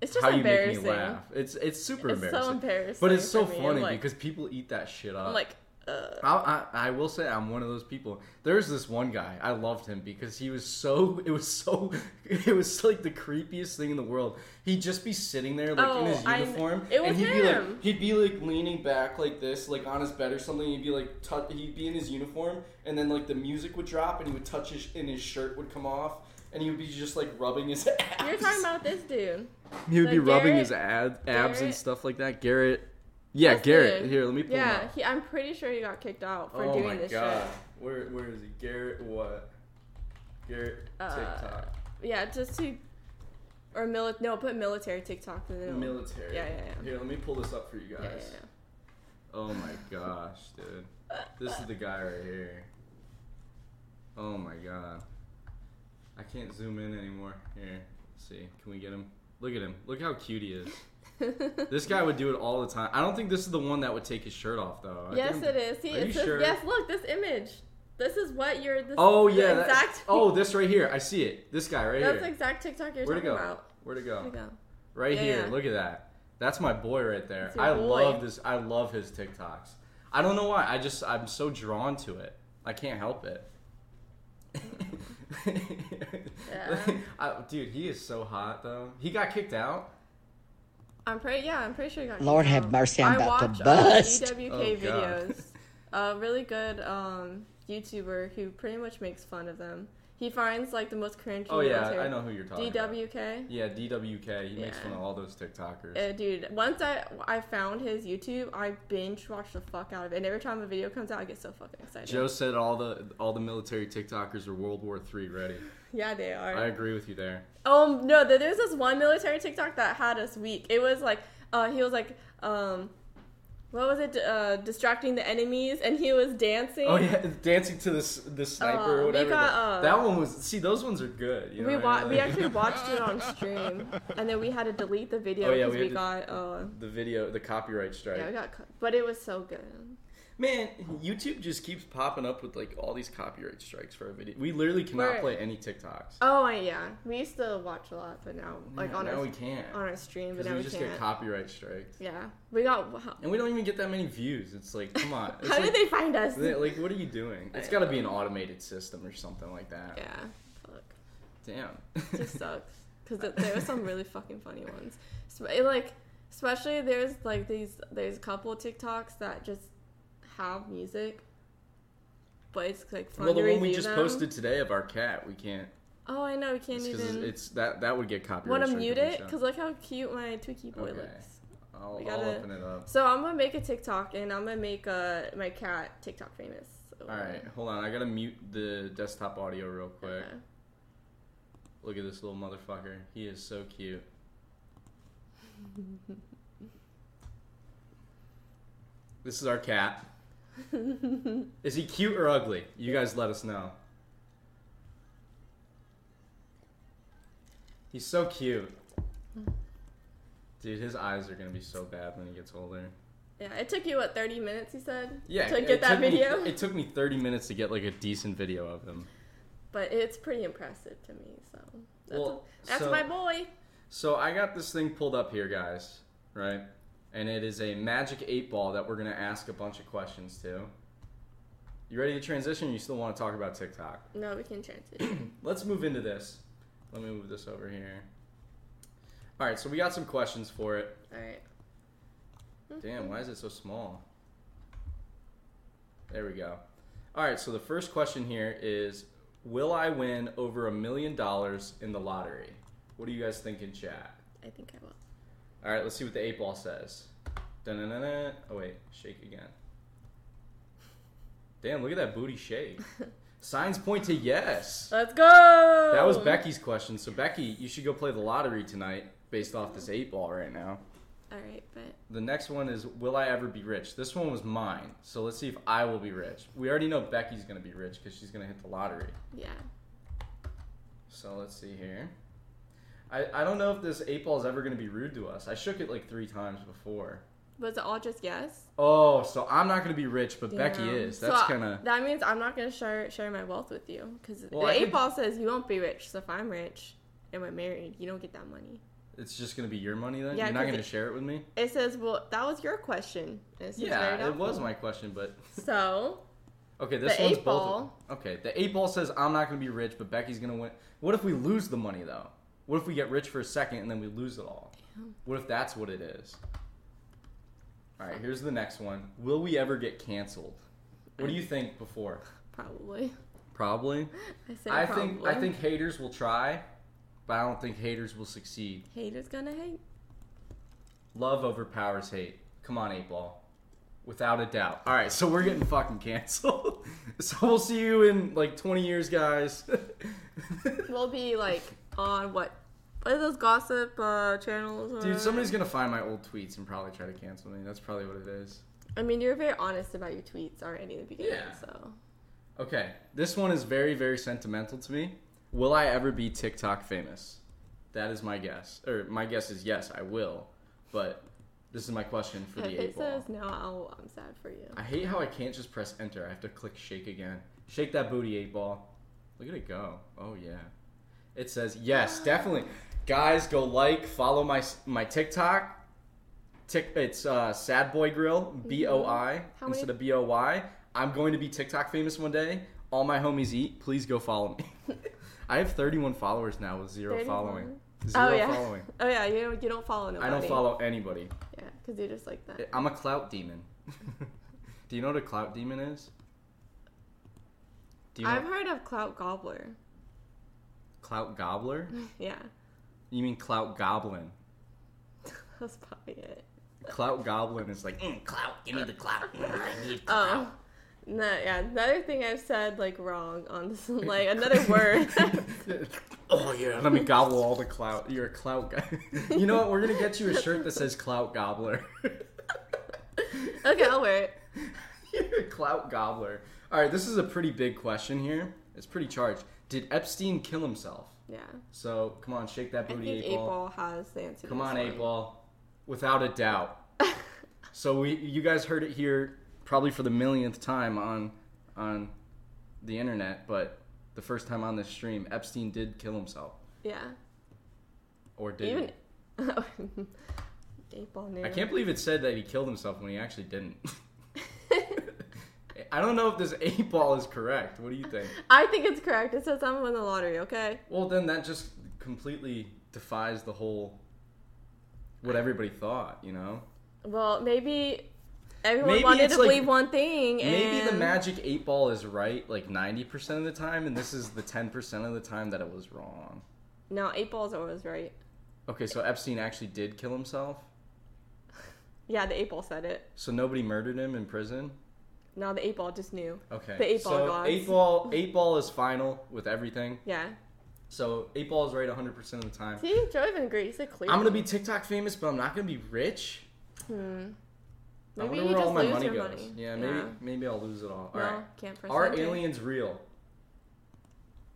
it's just how you make me laugh. It's it's super It's so embarrassing. embarrassing But it's so funny like- because people eat that shit up. I'm like, uh, I, I, I will say I'm one of those people. There's this one guy I loved him because he was so it was so it was like the creepiest thing in the world. He'd just be sitting there like in Oh, his uniform, and he'd be like he'd be like leaning back like this, like on his bed or something. He'd be like tou- he'd be in his uniform, and then like the music would drop, and he would touch his and his shirt would come off, and he would be just like rubbing his abs. you're talking about this dude. He would be Like rubbing Garrett- his ab- abs and stuff like that. Garrett. Yeah, This Garrett. Here, let me pull Yeah, he, I'm pretty sure he got kicked out for oh doing my this god. shit. Where where is he? Garrett what? Garrett Uh, TikTok. Yeah, just to or mili- no, put military TikTok in the Military. Yeah, yeah, yeah. Here, let me pull this up for you guys. Yeah, yeah, yeah. Oh my gosh, dude. This is the guy right here. Oh my god. I can't zoom in anymore. Here, let's see. Can we get him? Look at him. Look how cute he is. this guy would do it all the time. I don't think this is the one that would take his shirt off though. I yes, it is. See, Are you says, sure? yes, look, this image. This is what you're. This Oh yeah. that- exact. oh, this right here. I see it. This guy right that's here. the exact TikTok you're Where'd talking about. Where'd it go? Where'd it go? Right Yeah, here. yeah. Look at that. That's my boy right there. I boy. love this. I love his TikToks. I don't know why. I just I'm so drawn to it. I can't help it. Yeah. I- dude, he is so hot though. He got kicked out. I'm pretty. Yeah, I'm pretty sure you got. Lord have mercy, I'm I about to watch, uh, bust. DWK Oh, videos. A really good um, YouTuber who pretty much makes fun of them. He finds like the most cringy. Oh yeah, military- I know who you're talking about. DWK. Yeah, DWK. He makes fun of all those TikTokers. Uh, dude, once I I found his YouTube, I binge watch the fuck out of it. And every time a video comes out, I get so fucking excited. Joe said all the all the military TikTokers are World War Three ready. Yeah, they are. I agree with you there. Um, no, there- there's this one military TikTok that had us weak. It was like, uh, he was like, um, what was it? Uh, distracting the enemies, and he was dancing. Oh yeah, dancing to this the sniper Uh, or whatever. got, that, uh, that one was. See, those ones are good. You know we wa- I mean? we actually watched it on stream, and then we had to delete the video Oh, yeah, because we we, got, uh, the video, the copyright strike. yeah, we got, cut. but it was so good. Man, YouTube just keeps popping up with like all these copyright strikes for our video. We literally cannot Right. play any TikToks. Oh yeah, we used to watch a lot, but now, like Yeah, on now our we can't on our stream, but because now we we, just can't. get copyright strikes, yeah, we got. How, and we don't even get that many views. It's like, come on. It's how like, did they find us? they- Like, what are you doing? It's got to be an automated system or something like that. yeah, fuck. Damn. It just sucks because there were some really fucking funny ones. So, it, like, especially there's like these there's a couple of TikToks that just have music, but it's like fun well, the one we just them. posted today of our cat, we can't. Oh, I know we can't It's even. it's that that would get copyright. Want to mute it? Because look how cute my Twiki boy Okay. looks. I'll, we I'll open it up. So I'm gonna make a TikTok and I'm gonna make uh, my cat TikTok famous. So, All right, hold on. I gotta mute the desktop audio real quick. okay. Look at this little motherfucker. He is so cute. this is our cat. is he cute or ugly? You guys let us know. He's so cute. Dude, his eyes are gonna be so bad when he gets older. Yeah, it took you what 30 minutes? You said. Yeah, To get that took me- video. it took me 30 minutes to get like a decent video of him. but it's pretty impressive to me. So that's, Well, that's so- my boy. So I got this thing pulled up here, guys, right? And it is a magic eight ball that we're gonna ask a bunch of questions to. You ready to transition? Or you still want to talk about TikTok? No, we can transition. Let's move into this. Let me move this over here. All right, so we got some questions for it. All right. Damn, why is it so small? There we go. All right, so the first question here is Will I win over a million dollars in the lottery? What do you guys think in chat? I think I will. All right, let's see what the eight ball says. Dun-dun-dun-dun. Oh wait, shake again. Damn, look at that booty shake. Signs point to yes. Let's go. That was Becky's question. So Becky, you should go play the lottery tonight based off this eight ball right now. All right, but The next one is Will I ever be rich? This one was mine. So let's see if I will be rich. We already know Becky's going to be rich because she's going to hit the lottery. yeah. So let's see here. I, I don't know if this eight ball is ever going to be rude to us. I shook it like three times before. Was it all just yes? Oh, so I'm not going to be rich, but Becky is. That's I- kind of. That means I'm not gonna share share my wealth with you because Well, the I eight ball says you won't be rich. So if I'm rich and we're married, you don't get that money. It's just going to be your money then? Yeah, You're not going to share it with me? It says, well, that was your question. It says Yeah, it was my question, but. So Okay, this The one's both. ball. Okay, the eight ball says I'm not going to be rich, but Becky's going to win. What if we lose the money though? What if we get rich for a second and then we lose it all? What if that's what it is? All right, here's the next one. Will we ever get canceled? What do you think before? probably. Probably. I said I probably. think I think haters will try, but I don't think haters will succeed. haters gonna hate. Love overpowers hate. Come on, eight ball. Without a doubt. All right, so we're getting fucking canceled. so we'll see you in like 20 years, guys. We'll be like on what? What are those gossip uh, channels? Dude, somebody's gonna find my old tweets and probably try to cancel me. That's probably what it is. I mean, you're very honest about your tweets already in the beginning. Yeah. So Okay, this one is very, very sentimental to me. Will I ever be TikTok famous? That is my guess. Or my guess is yes, I will. But this is my question for If the eight ball. It says no, I'll, I'm sad for you. I hate how I can't just press enter. I have to click shake again. Shake that booty, eight ball. Look at it go. Oh yeah. It says yes, definitely. Guys, go like, follow my my TikTok. Tick, it's uh, Sad Boy Grill, B O I Mm-hmm. Many- instead of B O Y. I'm going to be TikTok famous one day. All my homies eat. Please go follow me. I have 31 followers now with zero 31? following. Zero oh yeah. following. Oh yeah. You don't, you don't follow nobody. I don't follow anybody. Yeah, because you're just like that. I'm a clout demon. Do you know what a clout demon is? Do you know I've heard of Clout Gobbler. Clout gobbler? Yeah, You mean clout goblin? that's probably it. Clout goblin is like mm, clout. Give me the clout. Mm, I need clout. Oh. No, yeah. Another thing I've said like wrong on this, like another word. Oh yeah, let me gobble all the clout. You're a clout guy. you know what? We're gonna get you a shirt that says clout gobbler. okay, I'll wear it. You're a clout gobbler. All right, this is a pretty big question here. It's pretty charged. Did Epstein kill himself? Yeah. So come on, shake that I booty, think eight ball. has the answer. Come on, eight ball. Without a doubt. so we, you guys heard it here, probably for the millionth time on, on, the internet. But the first time on this stream, Epstein did kill himself, Yeah. or did Even. he? eight ball knew. I can't believe it said that he killed himself when he actually didn't. I don't know if this eight ball is correct. What do you think? I think it's correct. It says I'm win the lottery. Okay. Well, then that just completely defies the whole what everybody thought. You know. Well, maybe everyone Maybe wanted to like- believe one thing. And Maybe the magic eight ball is right like 90% of the time, and this is the 10% of the time that it was wrong. No, eight balls are always right. Okay, so Epstein actually did kill himself? Yeah, the eight ball said it. So nobody murdered him in prison? No, the eight ball just knew. Okay. The eight ball so gods. eight ball eight ball is final with everything. Yeah. So eight ball is right 100% of the time. See, Joe even agreed. He clear. I'm gonna be TikTok famous, but I'm not gonna be rich. Hmm. I Maybe wonder you where all my money goes. money. Yeah, maybe maybe I'll lose it all. All No, right. can't press Are enter. aliens real?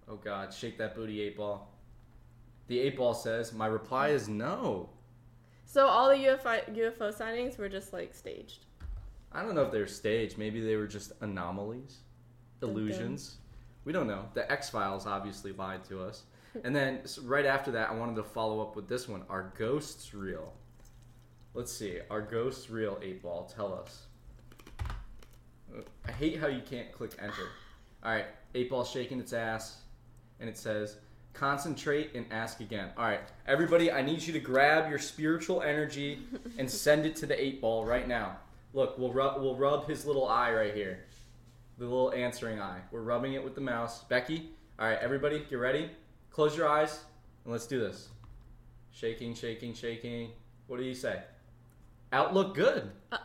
Oh God, shake that booty, eight ball. The eight ball says, "My reply is no." So all the UFO UFO sightings were just like staged. I don't know if they're staged. Maybe they were just anomalies, illusions. We don't know. The X Files obviously lied to us. And then s- right after that, I wanted to follow up with this one. Are ghosts real? Let's see. Are ghosts real? Eight ball. Tell us. I hate how you can't click enter. All right, eight ball shaking its ass, and it says, "Concentrate and ask again." All right, everybody, I need you to grab your spiritual energy and send it to the eight ball right now. Look, we'll rub we'll rub his little eye right here, the little answering eye. We're rubbing it with the mouse. Becky, all right, everybody, get ready. Close your eyes and let's do this. Shaking, shaking, shaking. What do you say? Outlook good. Uh,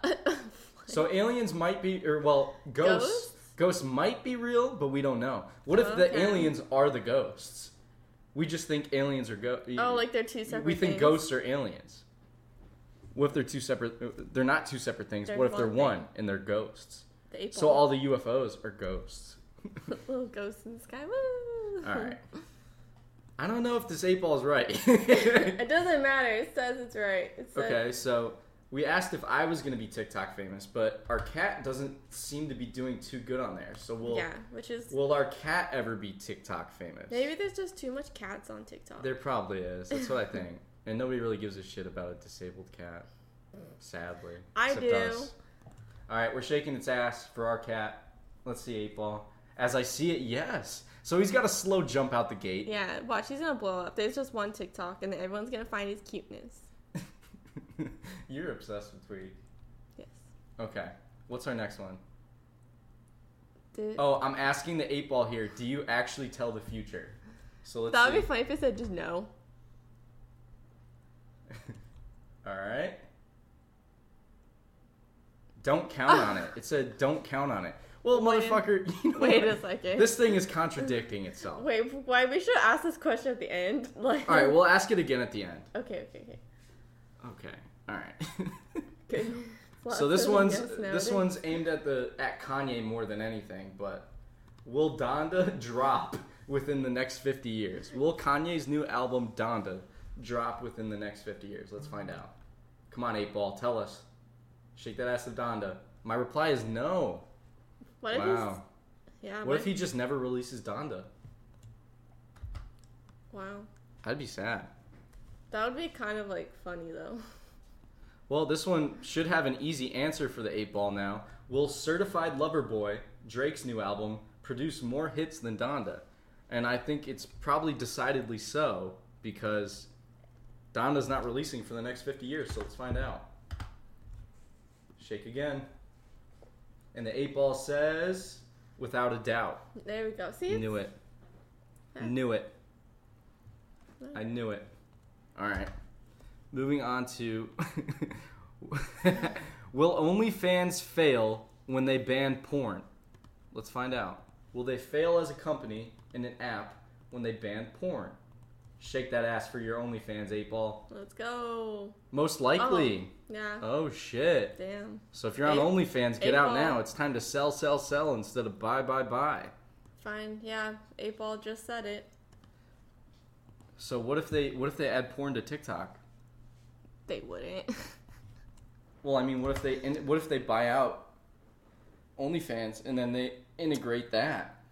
so aliens might be, or well, ghosts. Ghosts? Ghosts might be real, but we don't know. What if the Okay. aliens are the ghosts? We just think aliens are ghosts. Oh, like they're two separate. we think things. ghosts are aliens. What if they're two separate? They're not two separate things. They're what if they're one one thing. and they're ghosts? The So all the UFOs are ghosts. little ghosts in the sky. Woo! All right. I don't know if this eight ball is right. It doesn't matter. It says it's right. It says, okay, so we asked if I was going to be TikTok famous, but our cat doesn't seem to be doing too good on there. So will Yeah, which is will our cat ever be TikTok famous? maybe there's just too much cats on TikTok. There probably is. That's what I think. And nobody really gives a shit about a disabled cat. Sadly. I do. us. Alright, we're shaking its ass for our cat. Let's see, 8 ball. As I see it, yes. So he's got a slow jump out the gate. Yeah, watch. He's gonna blow up. There's just one TikTok, and everyone's gonna find his cuteness. You're obsessed with Tweet. Yes. Okay. What's our next one? Did, Oh, I'm asking the 8 ball here. Do you actually tell the future? So let's that see. would be funny if it said just no. Alright. Don't count on it. It said don't count on it. Well, Wait- motherfucker, you know wait what? a second. This thing is contradicting itself. Wait, why we should ask this question at the end? Like, All right, we'll ask it again at the end. okay, okay, okay. Okay. All right. Good. so this one's this one's aimed at the at Kanye more than anything, but will Donda drop within the next 50 years? Will Kanye's new album Donda drop within the next 50 years? Let's find out. Come on, 8 Ball, tell us. Shake that ass of Donda. My reply is no. What if Wow. yeah? What if he just never releases Donda? Wow, I'd be sad. that would be kind of like funny though. Well, this one should have an easy answer for the 8 Ball now. Will Certified Lover Boy, Drake's new album, produce more hits than Donda? And I think it's probably decidedly so because Donda's not releasing for the next 50 years, so let's find out. Shake again. And the 8 Ball says, without a doubt. There we go. See, I Knew it. Knew it. I knew it. All right. Moving on to Will OnlyFans fail when they ban porn? Let's find out. Will they fail as a company in an app when they ban porn? Shake that ass for your OnlyFans, 8 Ball. let's go. Most oh, likely. Yeah. Oh, shit. Damn. So if you're on Eight- OnlyFans, get out ball. now. It's time to sell, sell, sell instead of buy, buy, buy. Fine. Yeah. Eight ball just said it. So what if they what if they add porn to TikTok? They wouldn't. Well, I mean, what if they what if they buy out OnlyFans and then they integrate that?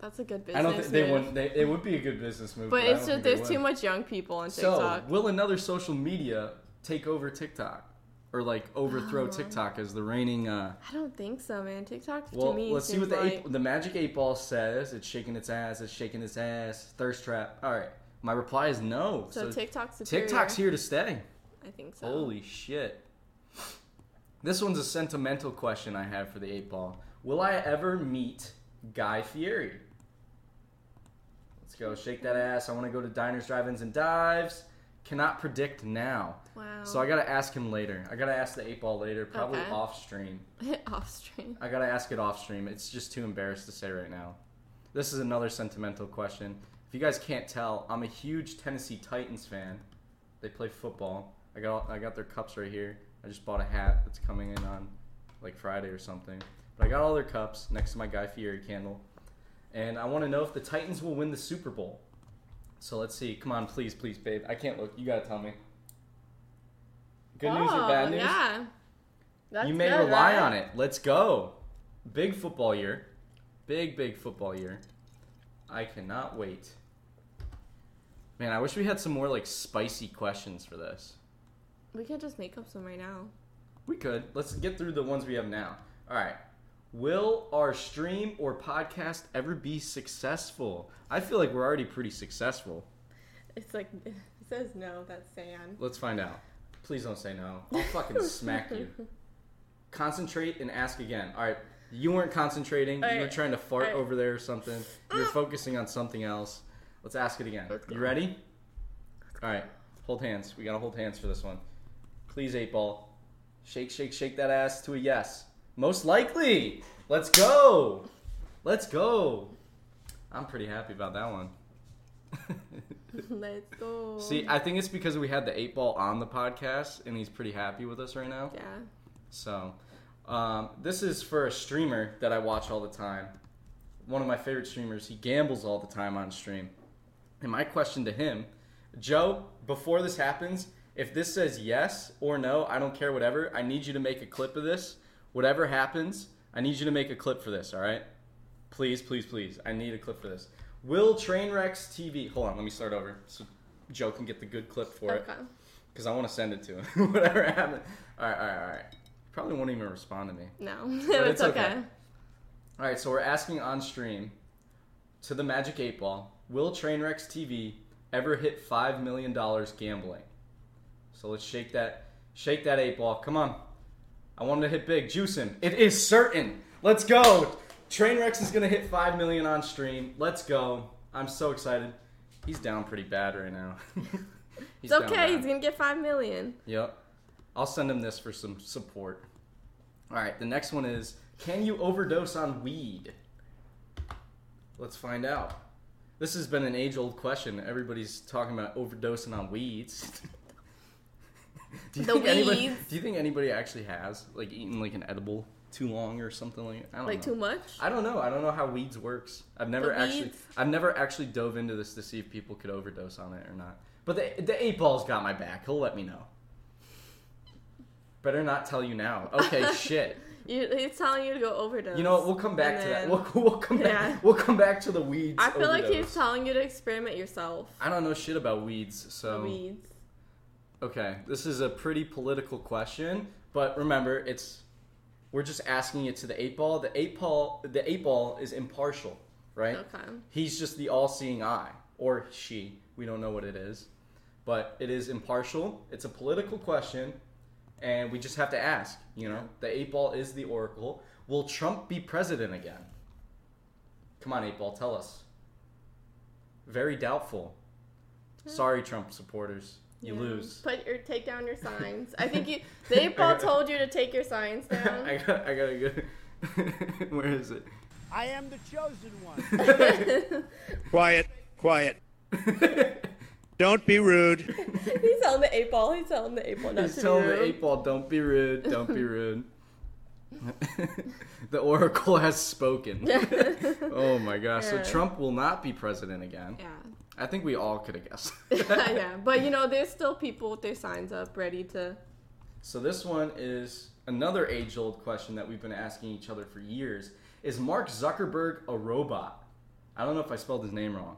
That's a good business. I don't think they wouldn't. They, it would be a good business move. But I it's just there's too much young people on TikTok. So, will another social media take over TikTok or like overthrow Oh. TikTok as the reigning? Uh, I don't think so, man. TikTok well, to me let's see what the like eight, the magic eight ball says. It's shaking its ass. It's shaking its ass. Thirst trap. All right. My reply is no. so, TikTok's superior. TikTok's here to stay. I think so. Holy shit. This one's a sentimental question I have for the eight ball. Will I ever meet Guy Fieri? Let's go. Shake that ass. I want to go to diners, drive-ins, and dives. Cannot predict now. Wow. So I gotta ask him later. I gotta ask the eight ball later, probably Okay. off stream. off stream. I gotta ask it off stream. It's just too embarrassed to say right now. This is another sentimental question. If you guys can't tell, I'm a huge Tennessee Titans fan. They play football. I got I got their cups right here. I just bought a hat that's coming in on like Friday or something. But I got all their cups next to my Guy Fieri candle. And I want to know if the Titans will win the Super Bowl. So let's see. Come on, please, please, babe. I can't look. You gotta tell me. Good news or Oh, bad news? Yeah. That's you may good, rely right? on it. Let's go. Big football year. Big, big football year. I cannot wait. Man, I wish we had some more like spicy questions for this. We could just make up some right now. We could. Let's get through the ones we have now. All right. Will our stream or podcast ever be successful? I feel like we're already pretty successful. It's like it says no. That's sand. Let's find out. Please don't say no. I'll fucking smack you. Concentrate and ask again. All right. You weren't concentrating. You were Alright, trying to fart alright. over there or something. You were ah! focusing on something else. Let's ask it again. Let's You ready? All right. Hold hands. We gotta hold hands for this one. Please, eight ball. Shake, shake, shake that ass to a yes. Most likely. Let's go. Let's go. I'm pretty happy about that one. Let's go. See, I think it's because we had the eight ball on the podcast, and he's pretty happy with us right now. yeah. So, um, this is for a streamer that I watch all the time. One of my favorite streamers. He gambles all the time on stream. And my question to him, Joe, before this happens, if this says yes or no, I don't care, whatever. I need you to make a clip of this. Whatever happens, I need you to make a clip for this. All right? Please, please, please. I need a clip for this. Will Trainwrecks TV? Hold on, let me start over so Joe can get the good clip for it Okay. because I want to send it to him. Whatever happened. All right, all right, all right. Probably won't even respond to me. No, it's, okay. All right, so we're asking on stream to the Magic Eight Ball: Will Trainwrecks TV ever hit five million dollars gambling? So let's shake that, shake that eight ball. Come on, I want him to hit big. Juice him. It is certain. Let's go. Trainwrecks is gonna hit five million on stream. Let's go. I'm so excited. He's down pretty bad right now. It's okay. He's gonna get five million. Yep. I'll send him this for some support. All right, the next one is Can you overdose on weed? Let's find out. This has been an age old question. Everybody's talking about overdosing on weeds. do, you The think anybody, do you think anybody actually has? Like eaten like an edible too long or something like. I don't Like know. too much? I don't know. I don't know how weeds works. I've never The actually weeds? I've never actually dove into this to see if people could overdose on it or not. But the the eight ball's got my back. He'll let me know. Better not tell you now. Okay, shit. You, he's telling you to go overdose. You know what? We'll come back to that. We'll, we'll come back. Yeah. We'll come back to the weeds. I feel like he's telling you to experiment yourself. I don't know shit about weeds, so Weeds. Okay. This is a pretty political question, but remember, it's we're just asking it to the eight ball. The eight ball, the eight ball is impartial, right? Okay. He's just the all-seeing eye, or she. We don't know what it is, but it is impartial. It's a political question, and we just have to ask. You know, the eight ball is the oracle. Will Trump be president again? Come on, eight ball, tell us. Very doubtful. Hmm. Sorry, Trump supporters, you Yeah. lose. Put your take down your signs. I think you. The eight ball told you to take your signs down. I got, I gotta go. Where is it? I am the chosen one. Quiet, quiet. Don't be rude. He's telling the eight ball. He's telling the eight ball not He's to telling be the eight ball, don't be rude, don't be rude. the oracle has spoken. oh my gosh! Yeah. So Trump will not be president again. Yeah. I think we all could have guessed. yeah, but you know, there's still people with their signs up, ready to. so this one is another age-old question that we've been asking each other for years: Is Mark Zuckerberg a robot? I don't know if I spelled his name wrong,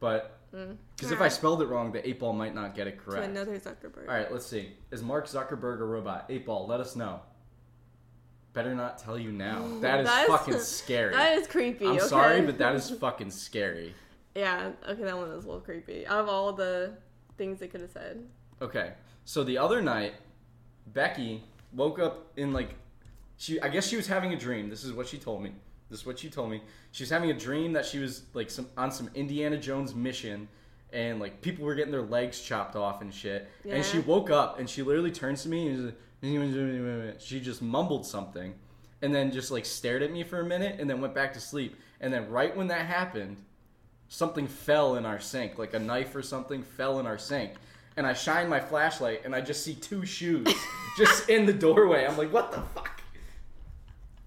but mm. because if I spelled it wrong, the eight ball might not get it To correct. another Zuckerberg. All right, let's see. Is Mark Zuckerberg a robot? Eight ball, let us know. Better not tell you now. That is That is- fucking scary. That is creepy. I'm okay? sorry, but that is fucking scary. Yeah. Okay, that one was a little creepy. Out of all the things they could have said. Okay, so the other night, Becky woke up in like, she I guess she was having a dream. This is what she told me. This is what she told me. She was having a dream that she was like some on some Indiana Jones mission, and like people were getting their legs chopped off and shit. Yeah. And she woke up and she literally turns to me and like, she just mumbled something, and then just like stared at me for a minute and then went back to sleep. And then right when that happened, something fell in our sink, like a knife or something fell in our sink. And I shine my flashlight and I just see two shoes just in the doorway. I'm like, what the fuck?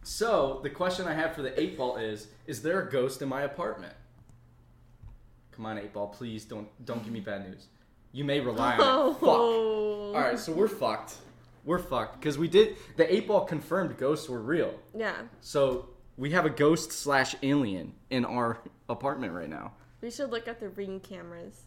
So the question I have for the eight ball is: Is there a ghost in my apartment? Come on, eight ball, please don't don't give me bad news. You may rely on it. Oh. Fuck. Oh. All right, so we're fucked. We're fucked because we did the eight ball confirmed ghosts were real. Yeah. So we have a ghost slash alien in our apartment right now. We should look at the ring cameras.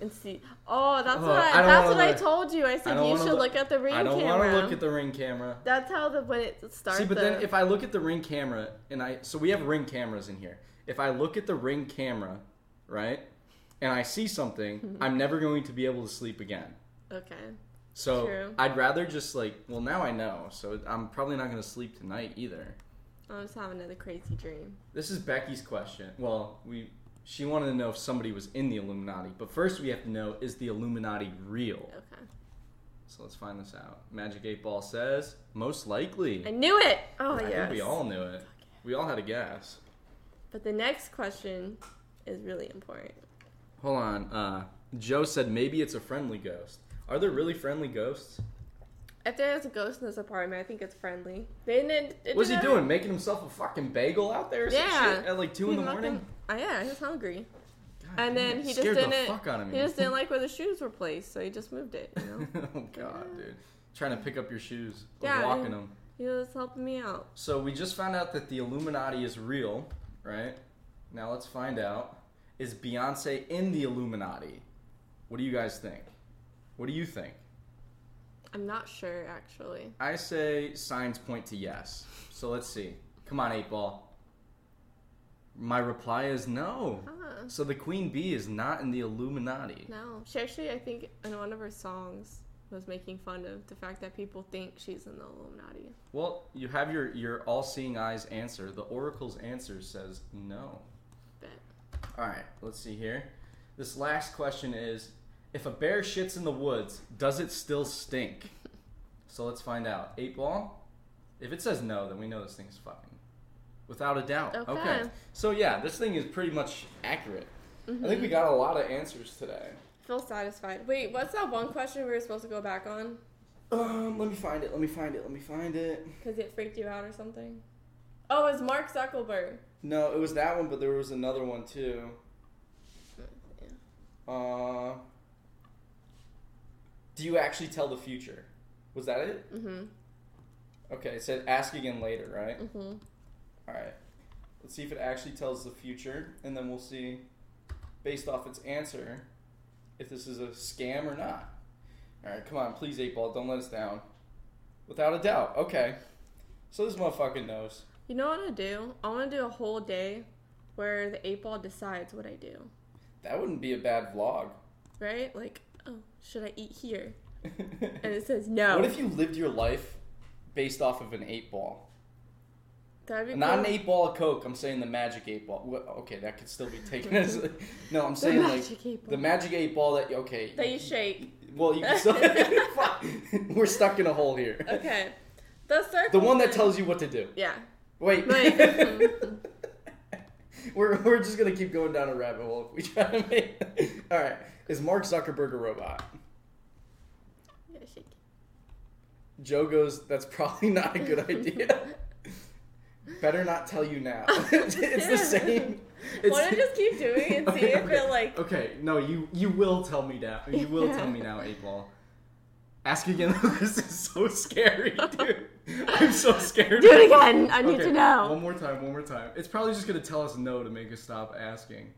And see. Oh, that's Oh, what I, I that's what I told you. I I said don't you should look- look at the ring I don't want to look at the ring camera. That's how the when it starts. See, but the, then if I look at the ring camera and I so we have ring cameras in here. If I look at the ring camera, right, and I see something, I'm never going to be able to sleep again. okay. So True. I'd rather just like, well, now I know. So I'm probably not going to sleep tonight either. I'll just have another crazy dream. This is Becky's question. Well, we she wanted to know if somebody was in the Illuminati, but first we have to know is the Illuminati real? Okay. So let's find this out. Magic Eight Ball says most likely. I knew it. Oh I yes. think we all knew it. We all had a guess. But the next question is really important. Hold on. Uh, Joe said maybe it's a friendly ghost. Are there really friendly ghosts? If there's a ghost in this apartment, I think it's friendly. They didn't. it What's he doing? Making himself a fucking bagel out there? Or some Yeah. shit at like two in the morning. gonna- Oh, uh, yeah, he was hungry. God And damn, then he just scared didn't. the fuck out of me. He just didn't like where the shoes were placed, so he just moved it. You know. oh god, dude. Trying to pick up your shoes, Yeah, walking them. he was helping me out. So we just found out that the Illuminati is real, right? Now let's find out is Beyonce in the Illuminati? What do you guys think? What do you think? I'm not sure actually. I say signs point to yes. So let's see. Come on, eight ball. My reply is no. Ah. So the Queen Bee is not in the Illuminati. No, she actually, I think, in one of her songs, was making fun of the fact that people think she's in the Illuminati. Well, you have your your all-seeing eyes answer. The Oracle's answer says no. Bet. All right, let's see here. This last question is if a bear shits in the woods, does it still stink? So let's find out. Eight ball? If it says no, then we know this thing's fucking. Without a doubt. Okay. So yeah, this thing is pretty much accurate. I Mm-hmm. think we got a lot of answers today. Feel satisfied. Wait, what's that one question we were supposed to go back on? Um, let me find it. Let me find it. Let me find it. Because it freaked you out or something? Oh, it's Mark Zuckerberg. No, it was that one, but there was another one too. Yeah. Uh, do you actually tell the future? Was that it? Mm-hmm. Okay, it said ask again later, right? Mm-hmm. All right. Let's see if it actually tells the future, and then we'll see, based off its answer, if this is a scam or not. All right, come on, please, eight ball, don't let us down. Without a doubt. Okay. So this motherfucker knows. You know what I do? I want to do a whole day where the eight ball decides what I do. That wouldn't be a bad vlog. Right? Like, should I eat here? And it says no. What if you lived your life based off of an eight ball? That'd be Not an eight ball of Coke. I'm saying the magic eight ball. What- Okay, that could still be taken as. No, I'm saying like magic eight the magic eight ball that. Okay. That you shake. Well, you can still. Fuck. We're stuck in a hole here. Okay. The circle. The one that tells you what to do. Yeah. Wait. Wait. Mm-hmm. we're, we're just gonna keep going down a rabbit hole if we try to make. All right. Is Mark Zuckerberg a robot? yeah, shake. Joe goes. That's probably not a good idea. Better not tell you now. it's the same. It's Why don't just keep doing it and see if it like. Okay, no, you you will tell me now. You will tell me now, eight ball. Ask again. this is so scary, dude. I'm so scared. Do it again. I need Okay, to know. One more time. One more time. It's probably just gonna tell us no to make us stop asking.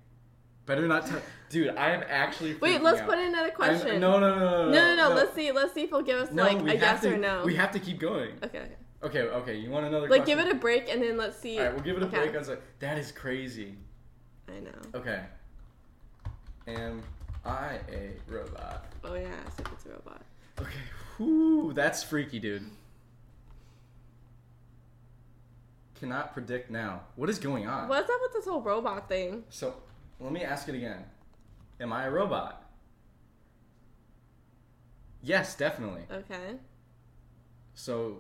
Better not tell. Dude, I am actually. Wait, let's out. put in another I'm- question. no, no, no, no, no, No, no, no. Let's see. Let's see if he'll give us No, like a yes to, or no. We have to keep going. Okay. okay. Okay, okay. You want another? Like, question? give it a break and then let's see. All right, we'll give it a Okay. break. On say that is crazy. I know. Okay. Am I a robot? Oh yeah, so it's a robot. Okay. Whoo, that's freaky, dude. Cannot predict now. What is going on? What's up with this whole robot thing? So, let me ask it again. Am I a robot? Yes, definitely. Okay. So,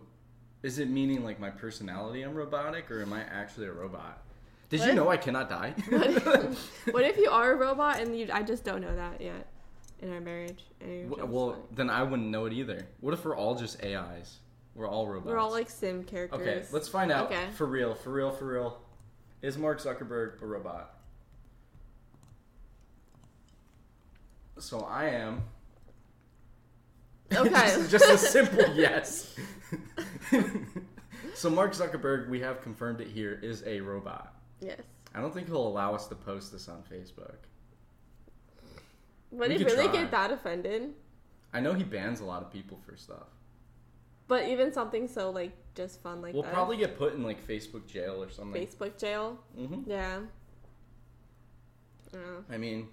is it meaning like my personality I'm robotic or am I actually a robot? Did What you if- know I cannot die? What if you are a robot and you? I just don't know that yet in our marriage. And you're W- just well, like- then I wouldn't know it either. What if we're all just AIs? We're all robots. we're all like sim characters. Okay, let's find out Okay. for real, for real, for real. Is Mark Zuckerberg a robot? So I am. Okay. just, just a simple yes. so Mark Zuckerberg, we have confirmed it here, is a robot. Yes. I don't think he'll allow us to post this on Facebook. Would he really try. get that offended? I know he bans a lot of people for stuff. But even something so like just fun like We'll that. probably get put in like Facebook jail or something. Facebook jail. Mm-hmm. Yeah. Yeah. I mean,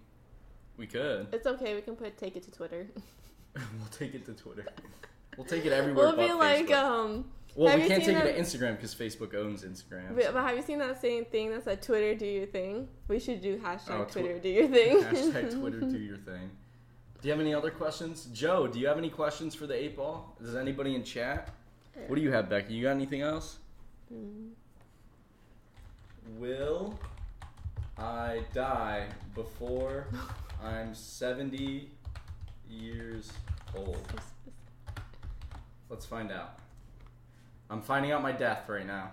we could. It's okay. We can put take it to Twitter. we'll take it to Twitter. We'll take it everywhere. We'll be like, Facebook. um. well, we can't take it to Instagram because Facebook owns Instagram. But, but have you seen that same thing that said Twitter do your thing? We should do hashtag Oh, twi- Twitter do your thing. Hashtag Twitter do your thing. Do you have any other questions, Joe? Do you have any questions for the eight ball? Does anybody in chat? What do you have, Becky? You got anything else? Mm. Will I die before I'm 70 years old? Let's find out. I'm finding out my death right now.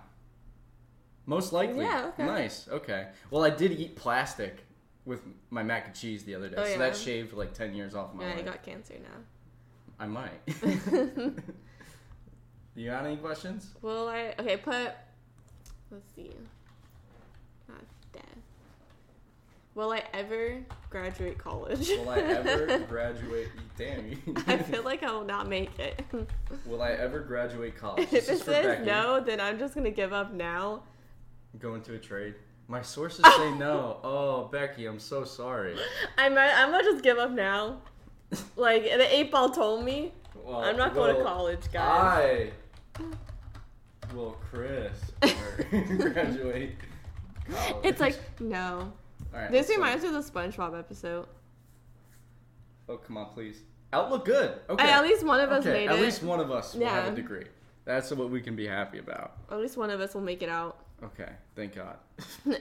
Most likely. Yeah, okay. Nice. Okay. Well, I did eat plastic with my mac and cheese the other day, Oh, so that shaved like 10 years off my life. yeah, life. got cancer now. I might. you got any questions? Will I? Okay, put. Let's see. Not death. Will I ever graduate college? Will I ever graduate? Damn you. I feel like I will not make it. Will I ever graduate college? if This it says Becky. no, then I'm just gonna give up now. Go into a trade. My sources say no. Oh, Becky, I'm so sorry. I might. I'm gonna just give up now. Like the eight ball told me, Well, I'm not going to college, guys. I will Chris graduate college. It's like no. Right, This reminds me of the SpongeBob episode. Oh, come on, please. Outlook good. Okay. At least one of us okay, made at it. least one of us will have a degree. That's what we can be happy about. At least one of us will make it out. Okay, thank God. okay,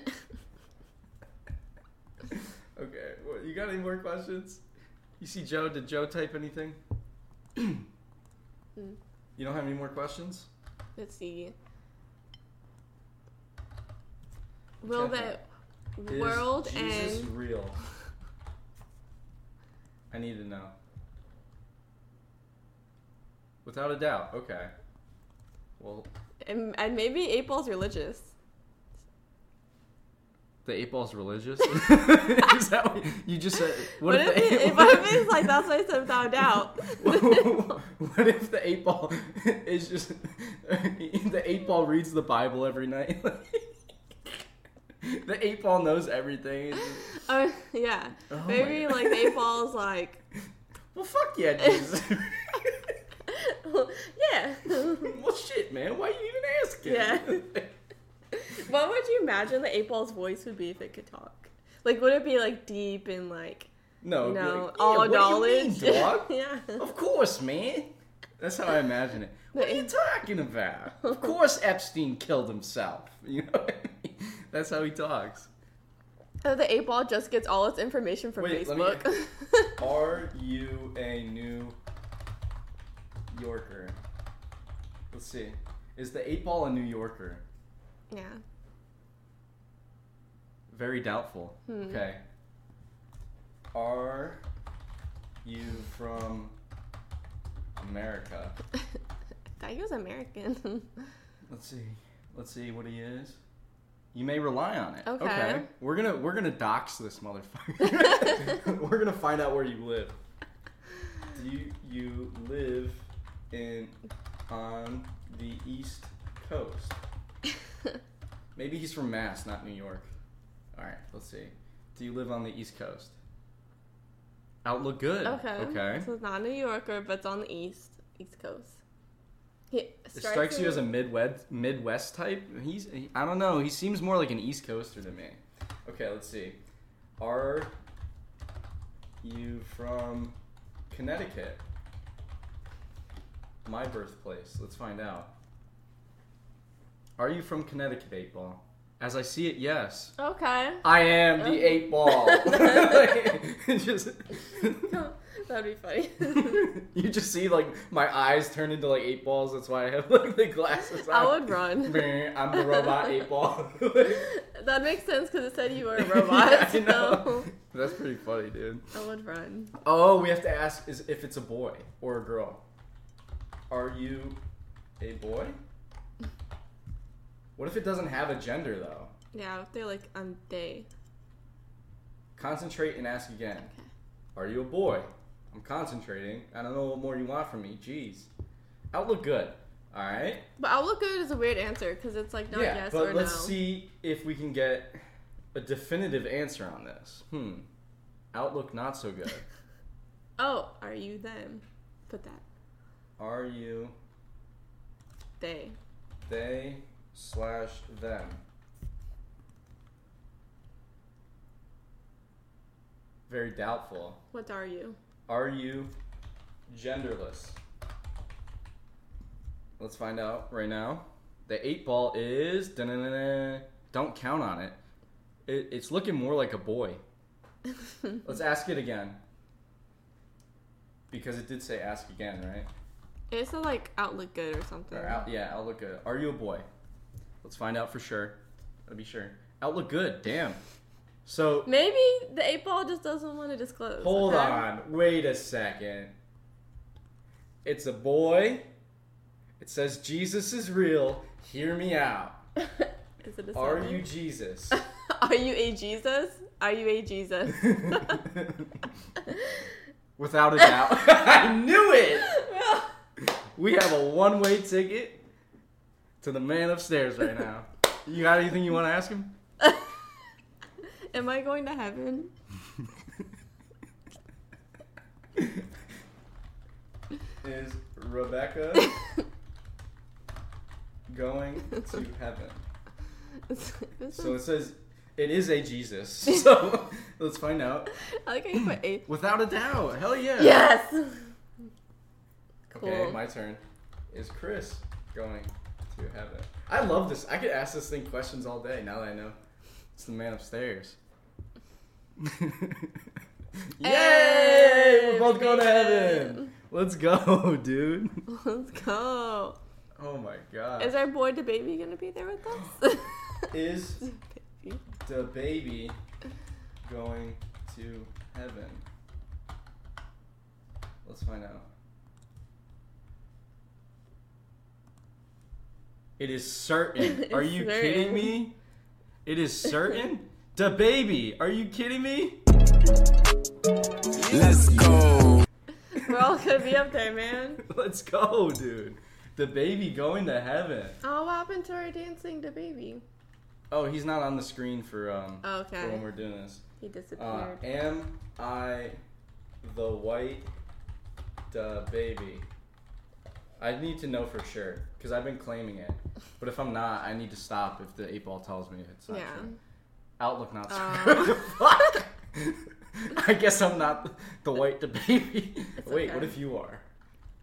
well, you got any more questions? You see Joe? Did Joe type anything? Mm. You don't have any more questions? Let's see. Will Okay. the Is world Jesus end? real? I need to know. Without a doubt. Okay. Well, And, and maybe eight ball's religious. the eight ball's religious. Is that what you just said? What, if, the it, eight what if it's like that's what I said without a doubt? what if the eight ball is just the eight ball reads the Bible every night? the eight ball knows everything. Oh yeah, Oh maybe like the eight ball's like well, fuck yeah, Jesus. yeah. well, shit, man. Why you even asking? Yeah. what would you imagine the eight ball's voice would be if it could talk? Like, would it be like deep and like no, you know like, yeah, all what do you knowledge? mean, dog? yeah. Of course, man. That's how I imagine it. What are you talking about? Of course, Epstein killed himself. You know, what I mean? That's how he talks. Uh, the eight ball just gets all its information from Wait, let me- Are you a New Yorker? Let's see. Is the eight ball a New Yorker? yeah. Very doubtful. Hmm. Okay. Are you from America? I thought he was American. Let's see. Let's see what he is. You may rely on it. Okay. We're gonna we're gonna dox this motherfucker. we're gonna find out where you live. Do you you live in on the East Coast? Maybe he's from Mass, not New York. All right. Let's see. Do you live on the East Coast? Outlook good. okay. Okay. So it's not a New Yorker, but it's on the east east coast. He It strikes you as a Midwest Midwest type. He's he, I don't know. He seems more like an East Coaster to me. Okay, let's see. Are you from Connecticut? My birthplace. Let's find out. Are you from Connecticut, eight ball? As I see it, yes. Okay. I am the eight ball. Like, just That'd be funny. you just see like my eyes turn into like eight balls. That's why I have like the glasses. I would run. I'm the robot eight ball. That makes sense because it said you were a robot. Yeah, I so know. That's pretty funny, dude. I would run. Oh, we have to ask is if it's a boy or a girl. Are you a boy? What if it doesn't have a gender though? Yeah, if they're like um they. Concentrate and ask again. Okay. Are you a boy? I'm concentrating. I don't know what more you want from me. Jeez. Outlook good. All right. But I'll look good is a weird answer because it's like not yeah, yes but or let's no. see if we can get a definitive answer on this. Hmm. Outlook not so good. Oh, are you them? Put that. Are you They. they slash them? Very doubtful. What are you? Are you genderless? Let's find out right now. The eight ball is. Don't count on it. it. It's looking more like a boy. Let's ask it again. Because it did say ask again, right? It said like outlook good or something. Or out, yeah, outlook good. Are you a boy? Let's find out for sure. I'll be sure. Outlook good. Damn. So Maybe the eight ball just doesn't want to disclose. hold okay? on. Wait a second. It's a boy. It says Jesus is real. Hear me out. Is it a Are seven? you Jesus? Are you a Jesus? Are you a Jesus? Without a doubt. I knew it. We have a one-way ticket to the man upstairs right now. You got anything you want to ask him? Am I going to heaven? Is Rebecca going to heaven? So it says it is a Jesus. So let's find out. I like how you put eight. Without a doubt. Hell yeah. Yes. Okay, my turn. Is Chris going to heaven? I love this. I could ask this thing questions all day now that I know it's the man upstairs. Yay! We're both going to heaven. Let's go, dude. Let's go. Oh my god. Is our boy the baby gonna be there with us? Is the baby going to heaven? Let's find out. It is certain. Are you certain. kidding me? It is certain? the baby. Are you kidding me? Let's go. We're all gonna be up there, man. Let's go, dude. The baby going to heaven. Oh, what happened to our dancing the baby? Oh, he's not on the screen for um Okay. for when we're doing this. He Uh, disappeared. am I the white the baby? I need to know for sure because I've been claiming it. But if I'm not, I need to stop if the eight ball tells me it's not yeah. true. Outlook not Oh. true. Fuck. I guess I'm not the white the baby. Wait, what if you are?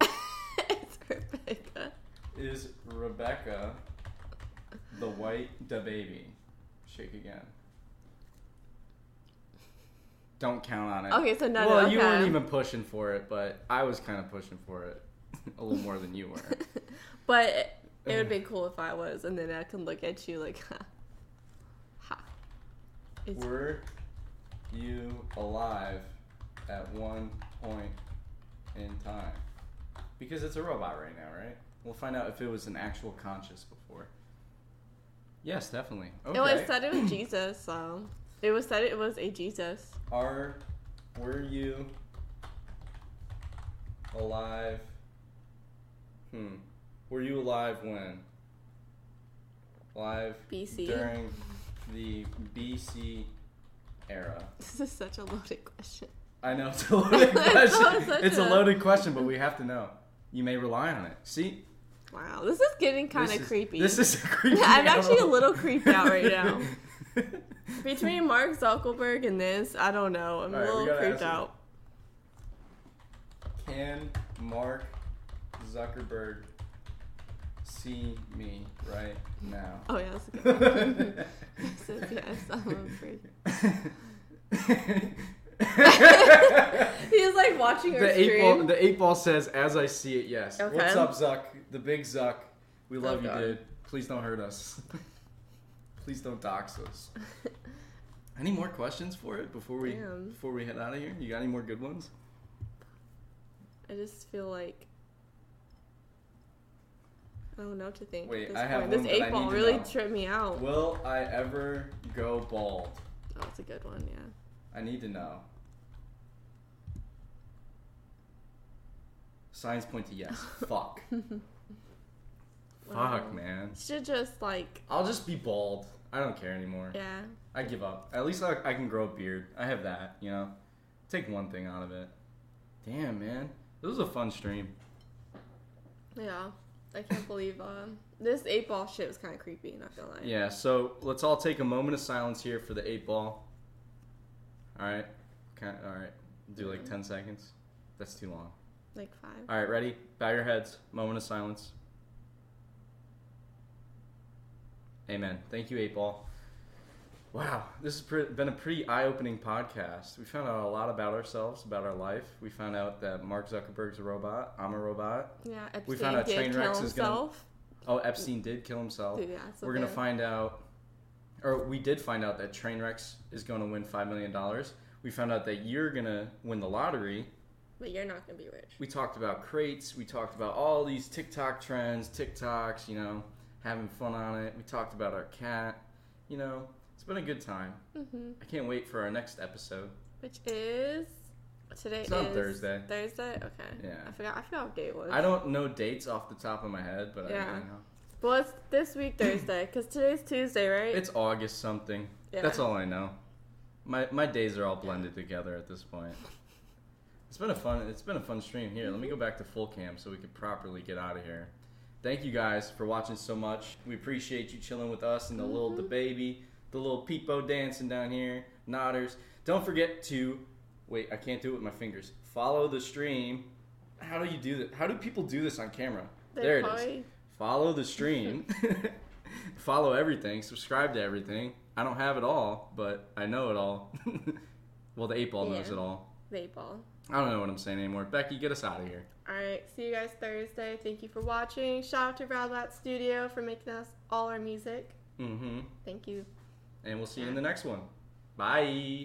it's Rebecca. Is Rebecca the white the baby? Shake again. Don't count on it. Okay, so none Well, of- you weren't even pushing for it, but I was kind of pushing for it a little more than you were. But it, would be cool if I was, and then I can look at you like, ha. Ha. It's, Were you alive at one point in time? Because it's a robot right now, right? We'll find out if it was an actual conscious before. Yes, definitely. Okay. It was said it was Jesus, so. It was said it was a Jesus. Are were you alive? Hmm. Were you alive when? Alive BC. during the BC era. This is such a loaded question. I know it's a loaded question. it's a a- loaded question, but we have to know. You may rely on it. See, Wow, this is getting kind of creepy. This is creepy. I'm actually a little creeped out right now. Between Mark Zuckerberg and this, I don't know. I'm All a little gotta creeped ask out. Can Mark Zuckerberg see me right now? Oh yeah, that's a good one. Says yes, I'm afraid. He's like watching our the eight ball. The eight ball says, "As I see it, yes." Okay. What's up, Zuck? The big Zuck. We oh, love you, God. dude. Please don't hurt us. Please don't dox us. Any more questions for it before we Damn. before we head out of here? You got any more good ones? I just feel like I don't know what to think. Wait, at this I have point. one This that I eight ball need to really know. tripped me out. Will I ever go bald? Oh, it's a good one. Yeah. I need to know. Signs point to yes. Fuck. Wow. Fuck, man. Should just like I'll just be bald. I don't care anymore. yeah. I give up. At least I, I can grow a beard. I have that, you know. Take one thing out of it. Damn, man. This was a fun stream. Yeah. I can't believe um this eight ball shit was kind of creepy. Not gonna lie. Yeah, so let's all take a moment of silence here for the eight ball. All right. Can, all right. Do like 10 seconds. That's too long. Like five. All right, ready? Bow your heads. Moment of silence. Amen. Thank you, Eight Ball. Wow, this has pre- been a pretty eye-opening podcast. We found out a lot about ourselves, about our life. We found out that Mark Zuckerberg's a robot. I'm a robot. Yeah. Epstein We found out did kill is gonna- himself. Oh, Epstein did kill himself. Yeah, We're gonna find out, or we did find out that Trainwrecks is going to win five million dollars. We found out that you're gonna win the lottery. But you're not gonna be rich. We talked about crates. We talked about all these TikTok trends, TikToks, you know, having fun on it. We talked about our cat. You know, it's been a good time. hmm I can't wait for our next episode. Which is today It's on Thursday. Thursday. Okay. Yeah. I forgot. I forgot what day it was. I don't know dates off the top of my head, but Yeah. I, I know. Well, it's this week Thursday because today's Tuesday, right? It's August something. Yeah. That's all I know. My my days are all blended together at this point. It's been a fun it's been a fun stream. Here, let me go back to full cam so we could properly get out of here. Thank you guys for watching so much. We appreciate you chilling with us and the little the baby, the little peepo dancing down here, nodders. Don't forget to wait, I can't do it with my fingers. Follow the stream. How do you do that? How do people do this on camera? They there it is probably- follow the stream follow everything subscribe to everything i don't have it all but i know it all well the eight ball knows it all vape ball. I don't know what I'm saying anymore. Becky, get us out of here. All right, see you guys Thursday. Thank you for watching. Shout out to Radlat Studio for making us all our music. Mm-hmm. Thank you. And we'll see you in the next one. Bye.